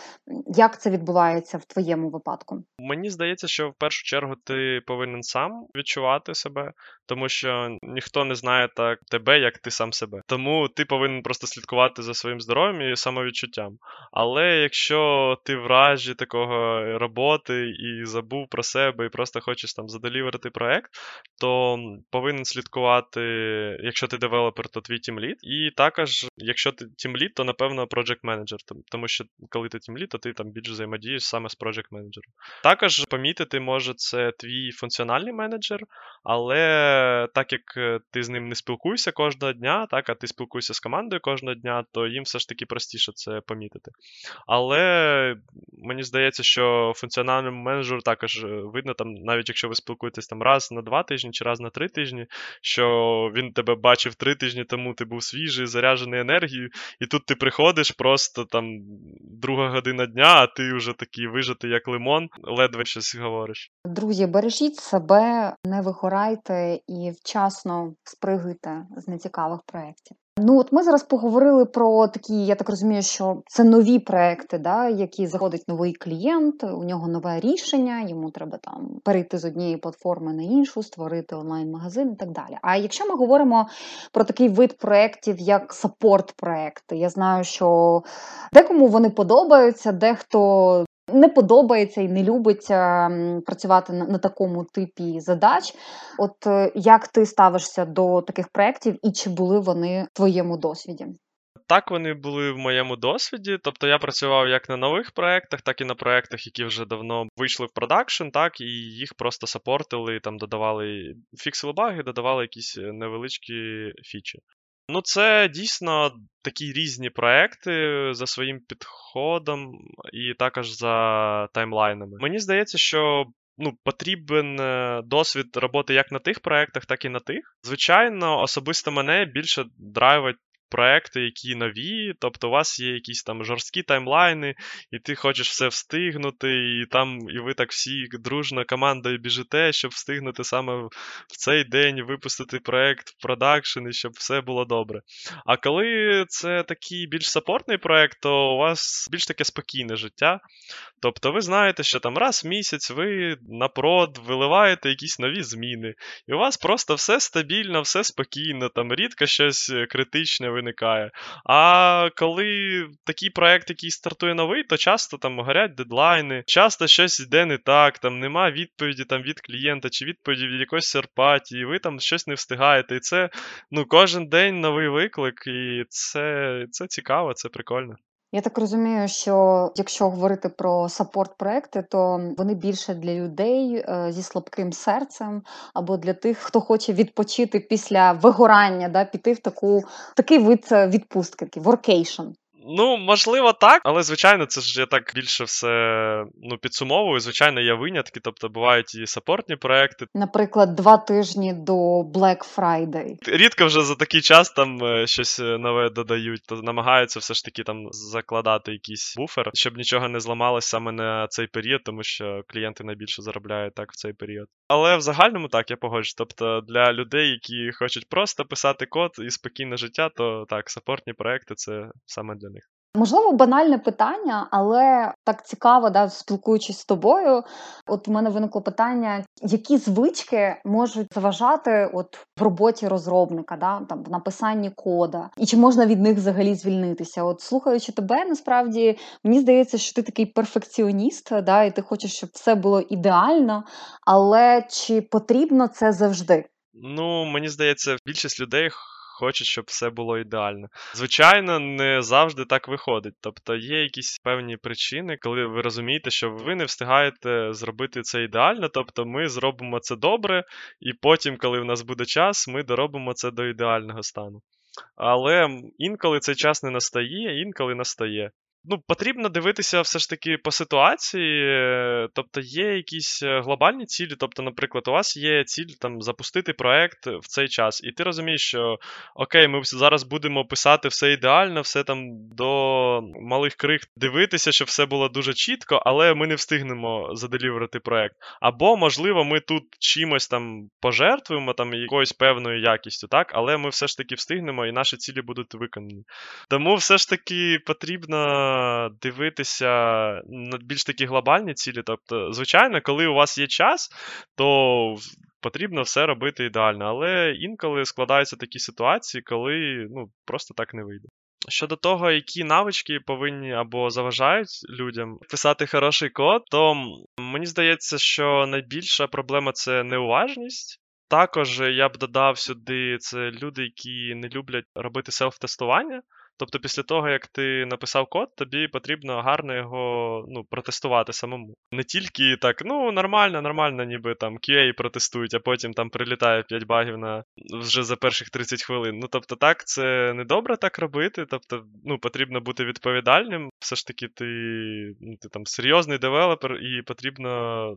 Як це відбувається в твоєму випадку? Мені здається, що в першу чергу ти повинен сам відчувати відчувати себе, тому що ніхто не знає так тебе, як ти сам себе. Тому ти повинен просто слідкувати за своїм здоров'ям і самовідчуттям. Але якщо ти в ражі такого роботи і забув про себе, і просто хочеш там заделіверити проект, то повинен слідкувати, якщо ти девелопер, то твій тімлід. І також, якщо ти тімлід, то напевно project менеджер тому що коли ти тімлід, то ти там більше взаємодієш саме з project менеджером. Також помітити може це твій функціональний менеджер, але так як е, ти з ним не спілкуєшся кожного дня, так, а ти спілкуєшся з командою кожного дня, то їм все ж таки простіше це помітити. Але мені здається, що функціональному менеджеру також е, видно, там, навіть якщо ви спілкуєтесь там раз на два тижні чи раз на три тижні, що він тебе бачив три тижні тому, ти був свіжий, заряджений енергією, і тут ти приходиш просто там друга година дня, а ти вже такий вижитий, як лимон, ледве щось говориш. Друзі, бережіть себе, не вигорайте і вчасно спригуйте з нецікавих проєктів. Ну от ми зараз поговорили про такі, я так розумію, що це нові проекти, да, які заходить новий клієнт, у нього нове рішення, йому треба там перейти з однієї платформи на іншу, створити онлайн-магазин і так далі. А якщо ми говоримо про такий вид проєктів, як саппорт-проекти, я знаю, що декому вони подобаються, дехто не подобається і не любить працювати на, на такому типі задач. От е, як ти ставишся до таких проєктів і чи були вони в твоєму досвіді? Так, вони були в моєму досвіді. Тобто я працював як на нових проєктах, так і на проєктах, які вже давно вийшли в продакшн, так, і їх просто сапортили, там додавали, фіксили баги, додавали якісь е, невеличкі фічі. Ну, це дійсно такі різні проекти за своїм підходом і також за таймлайнами. Мені здається, що. Ну, потрібен е, досвід роботи як на тих проектах, так і на тих. Звичайно, особисто мене більше драйвить проекти, які нові, тобто у вас є якісь там жорсткі таймлайни, і ти хочеш все встигнути, і там і ви так всі дружно командою біжите, щоб встигнути саме в цей день випустити проект в продакшн, і щоб все було добре. А коли це такий більш сапортний проект, то у вас більш таке спокійне життя. Тобто ви знаєте, що там раз в місяць ви на прод виливаєте якісь нові зміни, і у вас просто все стабільно, все спокійно, там рідко щось критичне ви виникає. А коли такий проект, який стартує новий, то часто там горять дедлайни, часто щось йде не так, там нема відповіді там від клієнта чи відповіді від якоїсь серпаті, і ви там щось не встигаєте. І це ну, кожен день новий виклик, і це, це цікаво, це прикольно. Я так розумію, що якщо говорити про саппорт-проекти, то вони більше для людей е, зі слабким серцем, або для тих, хто хоче відпочити після вигорання, да, піти в таку такий вид е, відпустки, workation. Ну, можливо, так, але звичайно, це ж я так більше все ну, підсумовую. Звичайно, є винятки, тобто бувають і сапортні проекти. Наприклад, два тижні до Black Friday. Рідко вже за такий час там е, щось е, нове додають, то намагаються все ж таки там закладати якийсь буфер, щоб нічого не зламалось саме на цей період, тому що клієнти найбільше заробляють так в цей період. Але в загальному так я погоджусь. Тобто для людей, які хочуть просто писати код і спокійне життя, то так, сапортні проекти це саме для них. Можливо, банальне питання, але так цікаво, да, спілкуючись з тобою. От в мене виникло питання, які звички можуть заважати от в роботі розробника, да, там в написанні кода, і чи можна від них взагалі звільнитися? От слухаючи тебе, насправді мені здається, що ти такий перфекціоніст, да, і ти хочеш, щоб все було ідеально, але чи потрібно це завжди? Ну, мені здається, більшість людей хочуть, щоб все було ідеально. Звичайно, не завжди так виходить. Тобто є якісь певні причини, коли ви розумієте, що ви не встигаєте зробити це ідеально. Тобто ми зробимо це добре, і потім, коли в нас буде час, ми доробимо це до ідеального стану. Але інколи цей час не настає, інколи настає ну, потрібно дивитися все ж таки по ситуації. Е, тобто є якісь е, глобальні цілі. Тобто, наприклад, у вас є ціль там запустити проект в цей час, і ти розумієш, що окей, ми зараз будемо писати все ідеально, все там до малих крих дивитися, щоб все було дуже чітко, але ми не встигнемо заделіверити проект. Або, можливо, ми тут чимось там пожертвуємо, там якоюсь певною якістю, так, але ми все ж таки встигнемо і наші цілі будуть виконані. Тому все ж таки потрібно дивитися на більш такі глобальні цілі. Тобто, звичайно, коли у вас є час, то потрібно все робити ідеально. Але інколи складаються такі ситуації, коли ну, просто так не вийде. Щодо того, які навички повинні або заважають людям писати хороший код, то мені здається, що найбільша проблема це неуважність. Також я б додав сюди це люди, які не люблять робити селф-тестування. Тобто, після того, як ти написав код, тобі потрібно гарно його ну, протестувати самому. Не тільки так, ну нормально, нормально, ніби там QA протестують, а потім там прилітає 5 багів на вже за перших 30 хвилин. Ну тобто, так, це не добре так робити. Тобто, ну, потрібно бути відповідальним. Все ж таки, ти ну, ти там серйозний девелопер, і потрібно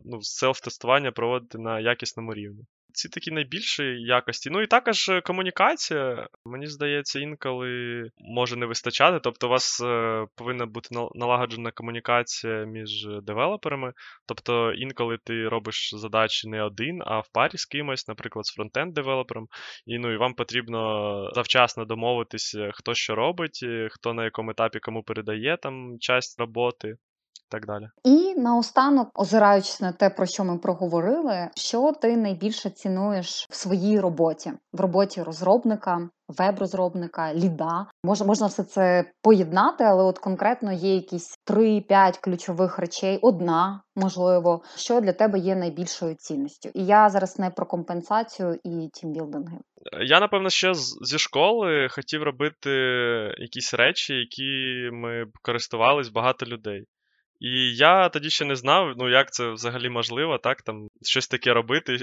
ну, self-тестування проводити на якісному рівні ці такі найбільші якості. Ну і також е, комунікація, мені здається, інколи може не вистачати. Тобто, у вас е, повинна бути налагоджена комунікація між девелоперами. Тобто, інколи ти робиш задачі не один, а в парі з кимось, наприклад, з фронтенд-девелопером. І ну і вам потрібно завчасно домовитися, хто що робить, е, хто на якому етапі кому передає там часть роботи так далі. І наостанок, озираючись на те, про що ми проговорили, що ти найбільше цінуєш в своїй роботі, в роботі розробника, веб-розробника, ліда. Можна можна все це поєднати, але от конкретно є якісь 3-5 ключових речей, одна можливо, що для тебе є найбільшою цінністю. І я зараз не про компенсацію і тімбілдинги. Я, напевно, ще зі школи хотів робити якісь речі, які ми користувались багато людей. І я тоді ще не знав, ну як це взагалі можливо, так, там щось таке робити.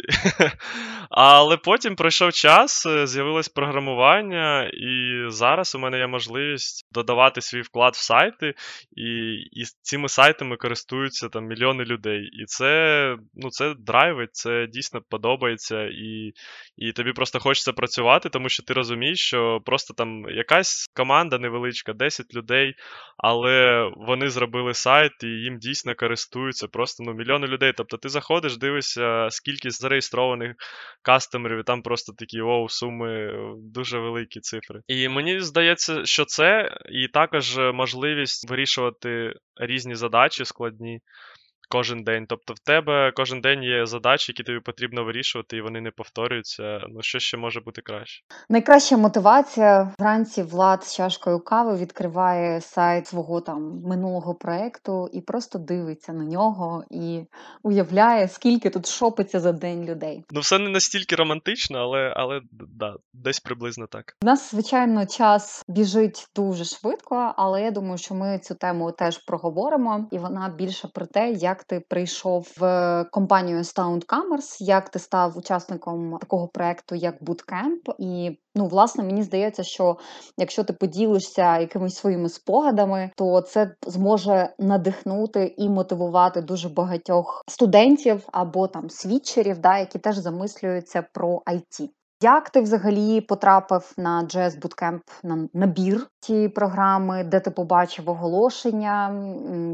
Але потім пройшов час, е, з'явилось програмування, і зараз у мене є можливість додавати свій вклад в сайти, і і цими сайтами користуються там мільйони людей. І це ну, це драйвить, це дійсно подобається, і і тобі просто хочеться працювати, тому що ти розумієш, що просто там якась команда невеличка, 10 людей, але вони зробили сайт і їм дійсно користуються просто ну, мільйони людей. Тобто ти заходиш, дивишся, скільки зареєстрованих кастомерів, і там просто такі оу, суми, дуже великі цифри. І мені здається, що це і також можливість вирішувати різні задачі складні кожен день. Тобто, в тебе кожен день є задачі, які тобі потрібно вирішувати, і вони не повторюються. Ну що ще може бути краще? Найкраща мотивація вранці влад з чашкою кави відкриває сайт свого там минулого проекту і просто дивиться на нього і уявляє, скільки тут шопиться за день людей. Ну, все не настільки романтично, але але да, десь приблизно так. У нас, звичайно, час біжить дуже швидко, але я думаю, що ми цю тему теж проговоримо, і вона більше про те, як ти прийшов в компанію Sound Commerce, як ти став учасником такого проекту, як Bootcamp. І ну, власне, мені здається, що якщо ти поділишся якимись своїми спогадами, то це зможе надихнути і мотивувати дуже багатьох студентів або там свідчерів, да, які теж замислюються про IT. Як ти взагалі потрапив на JS Bootcamp, на набір цієї програми, де ти побачив оголошення?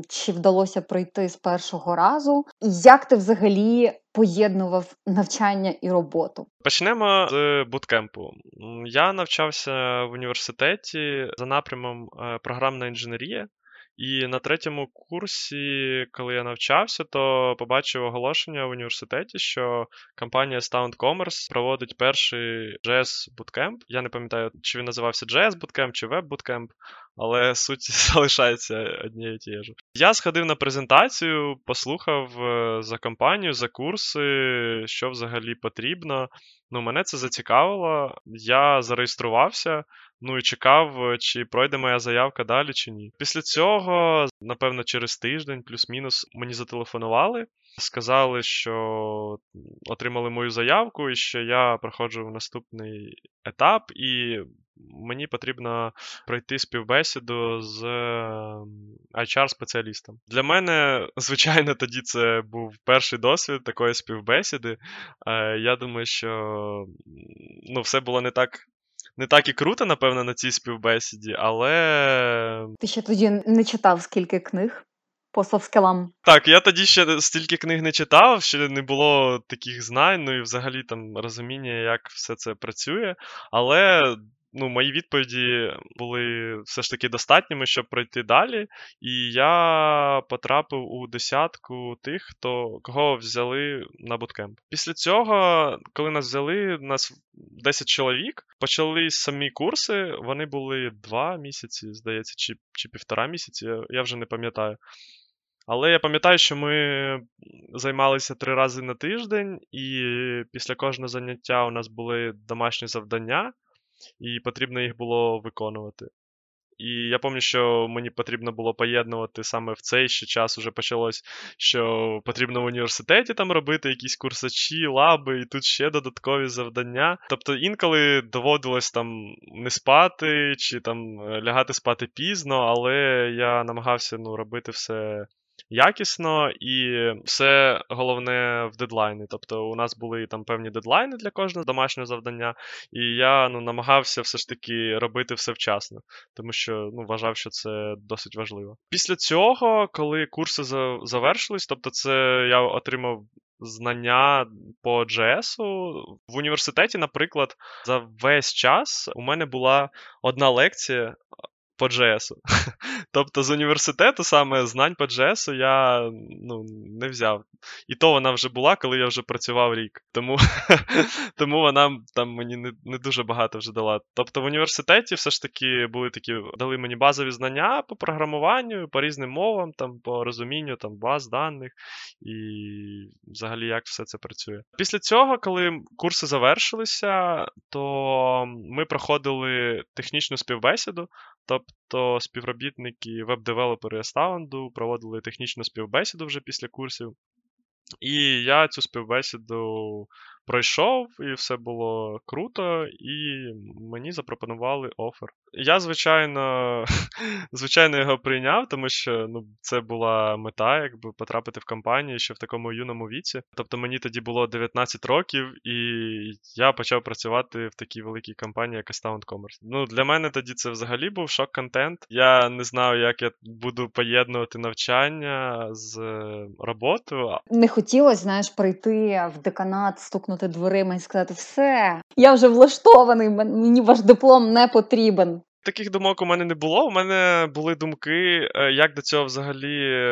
Чи вдалося пройти з першого разу? І як ти взагалі поєднував навчання і роботу? Почнемо з буткемпу. Я навчався в університеті за напрямом е, програмна інженерія. І на третьому курсі, коли я навчався, то побачив оголошення в університеті, що компанія Sound Commerce проводить перший JS Bootcamp. Я не пам'ятаю, чи він називався JS Bootcamp, чи Web Bootcamp, але суть залишається однією тією ж. Я сходив на презентацію, послухав е, за компанію, за курси, що взагалі потрібно. Ну, мене це зацікавило. Я зареєструвався. Ну і чекав, чи пройде моя заявка далі чи ні. Після цього, напевно, через тиждень, плюс-мінус, мені зателефонували, сказали, що отримали мою заявку, і що я проходжу в наступний етап, і мені потрібно пройти співбесіду з HR-спеціалістом. Для мене, звичайно, тоді це був перший досвід такої співбесіди. Е, я думаю, що ну, все було не так не так і круто, напевно, на цій співбесіді, але. Ти ще тоді не читав скільки книг по софскілам? Так, я тоді ще стільки книг не читав, ще не було таких знань, ну і взагалі там розуміння, як все це працює. Але ну, мої відповіді були все ж таки достатніми, щоб пройти далі. І я потрапив у десятку тих, хто кого взяли на буткемп. Після цього, коли нас взяли, нас 10 чоловік, почали самі курси. Вони були два місяці, здається, чи чи півтора місяці, я вже не пам'ятаю. Але я пам'ятаю, що ми займалися три рази на тиждень, і після кожного заняття у нас були домашні завдання і потрібно їх було виконувати. І я пам'ятаю, що мені потрібно було поєднувати саме в цей ще час уже почалось, що потрібно в університеті там робити якісь курсачі, лаби, і тут ще додаткові завдання. Тобто інколи доводилось там не спати чи там е, лягати спати пізно, але я намагався ну, робити все якісно, і все головне в дедлайни. Тобто у нас були там певні дедлайни для кожного домашнього завдання, і я ну, намагався все ж таки робити все вчасно, тому що ну, вважав, що це досить важливо. Після цього, коли курси завершились, тобто це я отримав. Знання по JS. в університеті, наприклад, за весь час у мене була одна лекція по JS. Тобто з університету саме знань по JS я ну, не взяв. І то вона вже була, коли я вже працював рік. Тому тому вона там мені не не дуже багато вже дала. Тобто в університеті все ж таки були такі, дали мені базові знання по програмуванню, по різним мовам, там, по розумінню там, баз даних і взагалі як все це працює. Після цього, коли курси завершилися, то ми проходили технічну співбесіду. Тобто співробітники веб-девелопери Astound проводили технічну співбесіду вже після курсів. І я цю співбесіду пройшов, і все було круто, і мені запропонували офер. Я, звичайно, звичайно, його прийняв, тому що ну, це була мета, якби потрапити в компанію ще в такому юному віці. Тобто мені тоді було 19 років, і я почав працювати в такій великій компанії, як Astound Commerce. Ну, для мене тоді це взагалі був шок-контент. Я не знав, як я буду поєднувати навчання з роботою. Не хотілося, знаєш, прийти в деканат, стукнути дверима і сказати: все, я вже влаштований, мені ваш диплом не потрібен. Таких думок у мене не було. У мене були думки, е, як до цього взагалі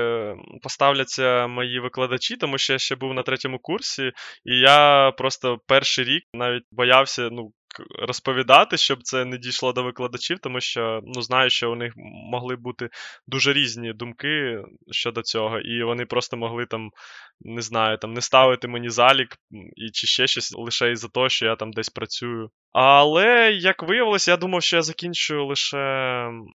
поставляться мої викладачі, тому що я ще був на третьому курсі, і я просто перший рік навіть боявся, ну, розповідати, щоб це не дійшло до викладачів, тому що ну, знаю, що у них могли бути дуже різні думки щодо цього, і вони просто могли там, не знаю, там не ставити мені залік і чи ще щось лише із-за того, що я там десь працюю. Але як виявилося, я думав, що я закінчу лише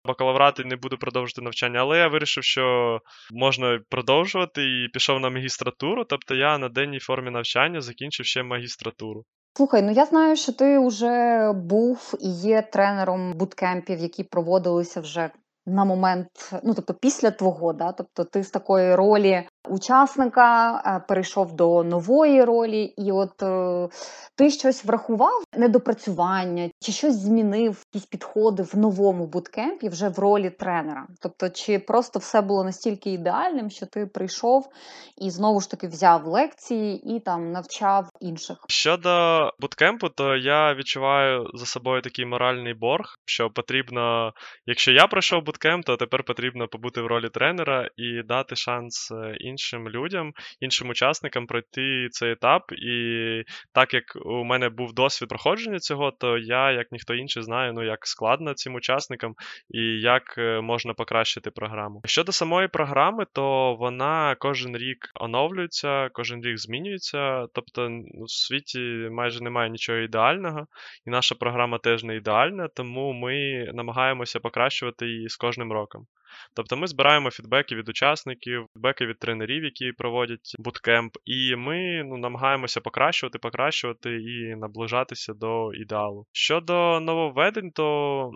бакалаврат і не буду продовжувати навчання. Але я вирішив, що можна продовжувати і пішов на магістратуру. Тобто я на денній формі навчання закінчив ще магістратуру. Слухай, ну я знаю, що ти вже був і є тренером буткемпів, які проводилися вже на момент, ну тобто після твого, да? тобто ти з такої ролі учасника е, перейшов до нової ролі, і от е, ти щось врахував недопрацювання, чи щось змінив, якісь підходи в новому буткемпі вже в ролі тренера. Тобто, чи просто все було настільки ідеальним, що ти прийшов і знову ж таки взяв лекції і там навчав інших? Щодо буткемпу, то я відчуваю за собою такий моральний борг, що потрібно, якщо я пройшов буткемп, то тепер потрібно побути в ролі тренера і дати шанс е, іншим людям, іншим учасникам пройти цей етап. І так як у мене був досвід проходження цього, то я, як ніхто інший, знаю, ну як складно цим учасникам і як е, можна покращити програму. Щодо самої програми, то вона кожен рік оновлюється, кожен рік змінюється. Тобто ну, в світі майже немає нічого ідеального, і наша програма теж не ідеальна, тому ми намагаємося покращувати її з кожним роком. Тобто ми збираємо фідбеки від учасників, фідбеки від тренерів, які проводять буткемп, і ми ну, намагаємося покращувати, покращувати і наближатися до ідеалу. Щодо нововведень, то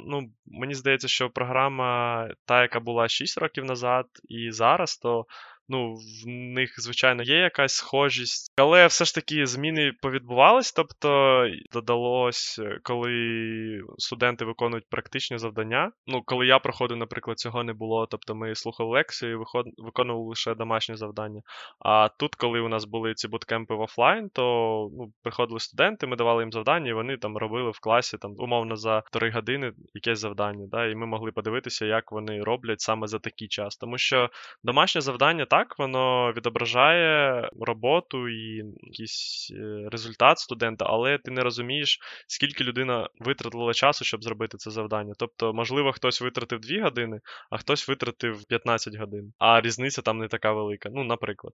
ну, мені здається, що програма, та, яка була 6 років назад, і зараз, то ну, в них, звичайно, є якась схожість, але все ж таки зміни повідбувались, тобто додалось, е, коли студенти виконують практичні завдання. Ну, коли я проходив, наприклад, цього не було. Тобто ми слухали лекції, і виконували лише домашні завдання. А тут, коли у нас були ці буткемпи в офлайн, то ну, приходили студенти, ми давали їм завдання, і вони там робили в класі там умовно за 3 години якесь завдання. Да, І ми могли подивитися, як вони роблять саме за такий час. Тому що домашнє завдання так, воно відображає роботу і якийсь е, результат студента, але ти не розумієш, скільки людина витратила часу, щоб зробити це завдання. Тобто, можливо, хтось витратив 2 години, а хтось витратив 15 годин, а різниця там не така велика. Ну, наприклад.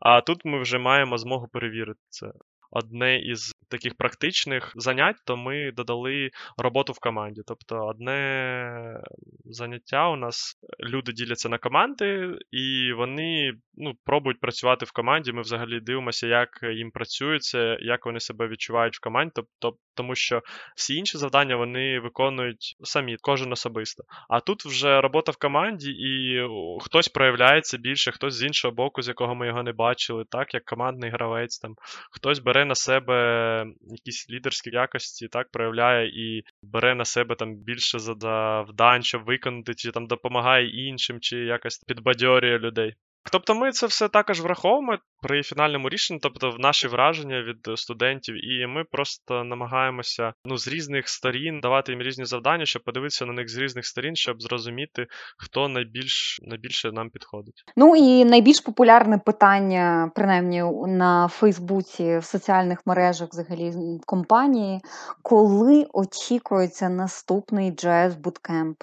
А тут ми вже маємо змогу перевірити це одне із таких практичних занять, то ми додали роботу в команді. Тобто, одне заняття у нас люди діляться на команди, і вони ну, пробують працювати в команді. Ми взагалі дивимося, як їм працюється, як вони себе відчувають в команді. Тобто, тому що всі інші завдання вони виконують самі, кожен особисто. А тут вже робота в команді, і хтось проявляється більше, хтось з іншого боку, з якого ми його не бачили, так як командний гравець, там хтось бере на себе якісь лідерські якості, так проявляє і бере на себе там більше завдань, щоб виконати, чи там допомагає іншим, чи якось підбадьорює людей. Тобто ми це все також враховуємо при фінальному рішенні, тобто в наші враження від студентів, і ми просто намагаємося ну, з різних сторін давати їм різні завдання, щоб подивитися на них з різних сторін, щоб зрозуміти, хто найбільш найбільше нам підходить. Ну і найбільш популярне питання, принаймні на Фейсбуці, в соціальних мережах взагалі компанії, коли очікується наступний JS Bootcamp?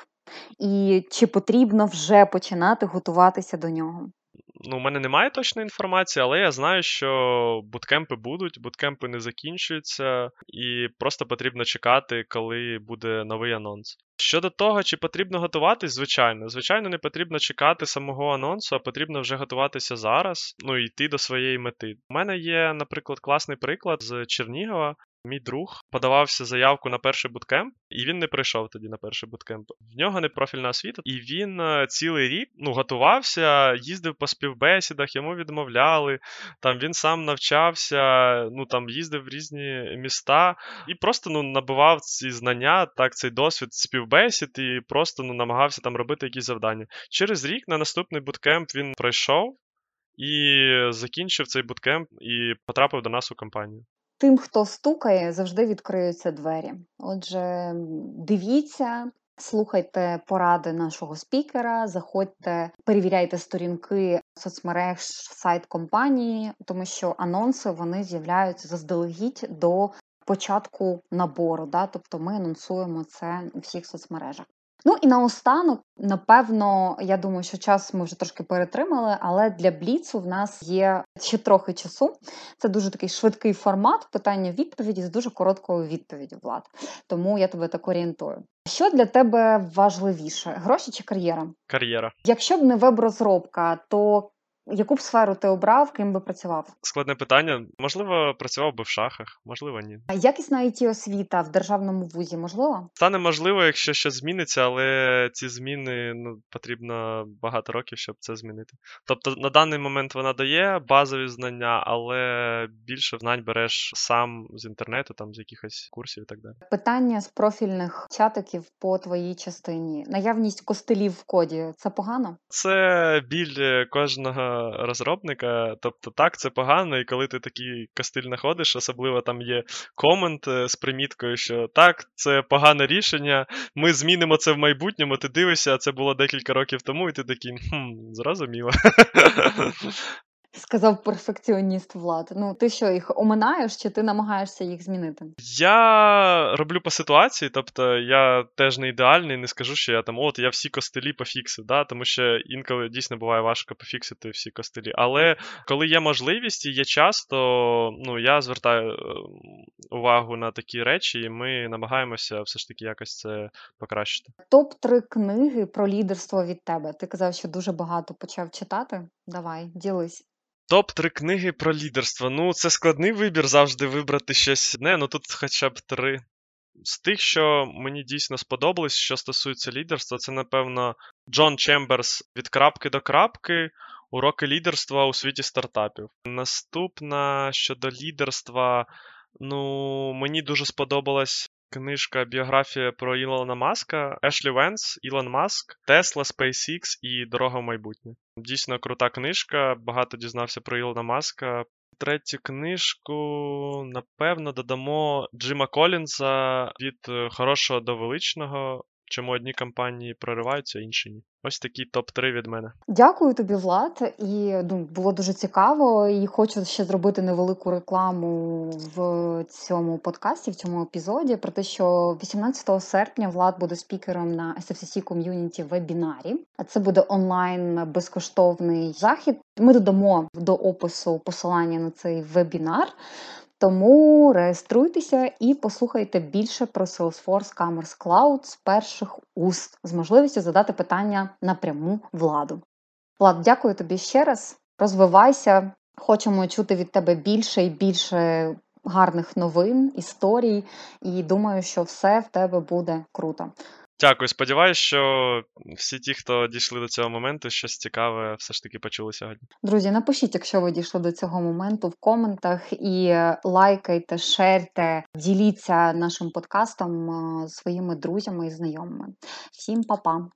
І чи потрібно вже починати готуватися до нього? Ну, у мене немає точної інформації, але я знаю, що буткемпи будуть, буткемпи не закінчуються, і просто потрібно чекати, коли буде новий анонс. Щодо того, чи потрібно готуватись, звичайно. Звичайно, не потрібно чекати самого анонсу, а потрібно вже готуватися зараз, ну і йти до своєї мети. У мене є, наприклад, класний приклад з Чернігова. Мій друг подавався заявку на перший буткемп, і він не прийшов тоді на перший буткемп. В нього не профільна освіта, і він е, цілий рік ну, готувався, їздив по співбесідах, йому відмовляли. Там він сам навчався, ну там їздив в різні міста і просто ну, набував ці знання, так, цей досвід співбесід, і просто ну, намагався там робити якісь завдання. Через рік на наступний буткемп він пройшов і закінчив цей буткемп і потрапив до нас у компанію. Тим, хто стукає, завжди відкриються двері. Отже, дивіться, Слухайте поради нашого спікера, заходьте, перевіряйте сторінки соцмереж, сайт компанії, тому що анонси вони з'являються заздалегідь до початку набору. Да? Тобто ми анонсуємо це у всіх соцмережах. Ну і наостанок, напевно, я думаю, що час ми вже трошки перетримали, але для бліцу в нас є ще трохи часу. Це дуже такий швидкий формат питання-відповіді з дуже короткою відповіддю, Влад. Тому я тебе так орієнтую. Що для тебе важливіше: гроші чи кар'єра? Кар'єра. Якщо б не веб-розробка, то Яку б сферу ти обрав, ким би працював? Складне питання. Можливо, працював би в шахах, можливо, ні. А якісна it освіта в державному вузі можливо? Стане можливо, якщо щось зміниться, але ці зміни ну, потрібно багато років, щоб це змінити. Тобто на даний момент вона дає базові знання, але більше знань береш сам з інтернету, там з якихось курсів і так далі. Питання з профільних чатиків по твоїй частині. Наявність костелів в коді це погано? Це біль кожного розробника. Тобто, так, це погано, і коли ти такий костиль знаходиш, особливо там є комент е, з приміткою, що так, це погане рішення, ми змінимо це в майбутньому, ти дивишся, це було декілька років тому, і ти такий, хм, зрозуміло. Сказав перфекціоніст Влад. Ну, ти що, їх оминаєш, чи ти намагаєшся їх змінити? Я роблю по ситуації, тобто я теж не ідеальний, не скажу, що я там от я всі костелі пофіксив, да? тому що інколи дійсно буває важко пофіксити всі костелі. Але коли є можливість і є час, то ну, я звертаю ем, увагу на такі речі, і ми намагаємося все ж таки якось це покращити. Топ 3 книги про лідерство від тебе. Ти казав, що дуже багато почав читати. Давай, ділись. Топ-3 книги про лідерство. Ну, це складний вибір завжди вибрати щось одне, ну тут хоча б три. З тих, що мені дійсно сподобалось, що стосується лідерства, це, напевно, Джон Чемберс від крапки до крапки, уроки лідерства у світі стартапів. Наступна щодо лідерства, ну, мені дуже сподобалась книжка біографія про Ілона Маска, Ешлі Венс, Ілон Маск, Тесла, SpaceX і Дорога в майбутнє. Дійсно крута книжка. Багато дізнався про Ілона Маска. Третю книжку, напевно, додамо Джима Колінза від хорошого до величного. Чому одні компанії прориваються, а інші ні. Ось такі топ-3 від мене. Дякую тобі, Влад. І ну, було дуже цікаво. І хочу ще зробити невелику рекламу в цьому подкасті, в цьому епізоді. Про те, що 18 серпня Влад буде спікером на SFCC Community вебінарі. А це буде онлайн безкоштовний захід. Ми додамо до опису посилання на цей вебінар. Тому реєструйтеся і послухайте більше про Salesforce Commerce Cloud з перших уст з можливістю задати питання напряму владу. Влад, дякую тобі ще раз. Розвивайся, хочемо чути від тебе більше і більше гарних новин, історій, і думаю, що все в тебе буде круто. Дякую. Сподіваюсь, що всі ті, хто дійшли до цього моменту, щось цікаве все ж таки почули сьогодні. Друзі, напишіть, якщо ви дійшли до цього моменту в коментах і лайкайте, шерте, діліться нашим подкастом своїми друзями і знайомими. Всім па-па!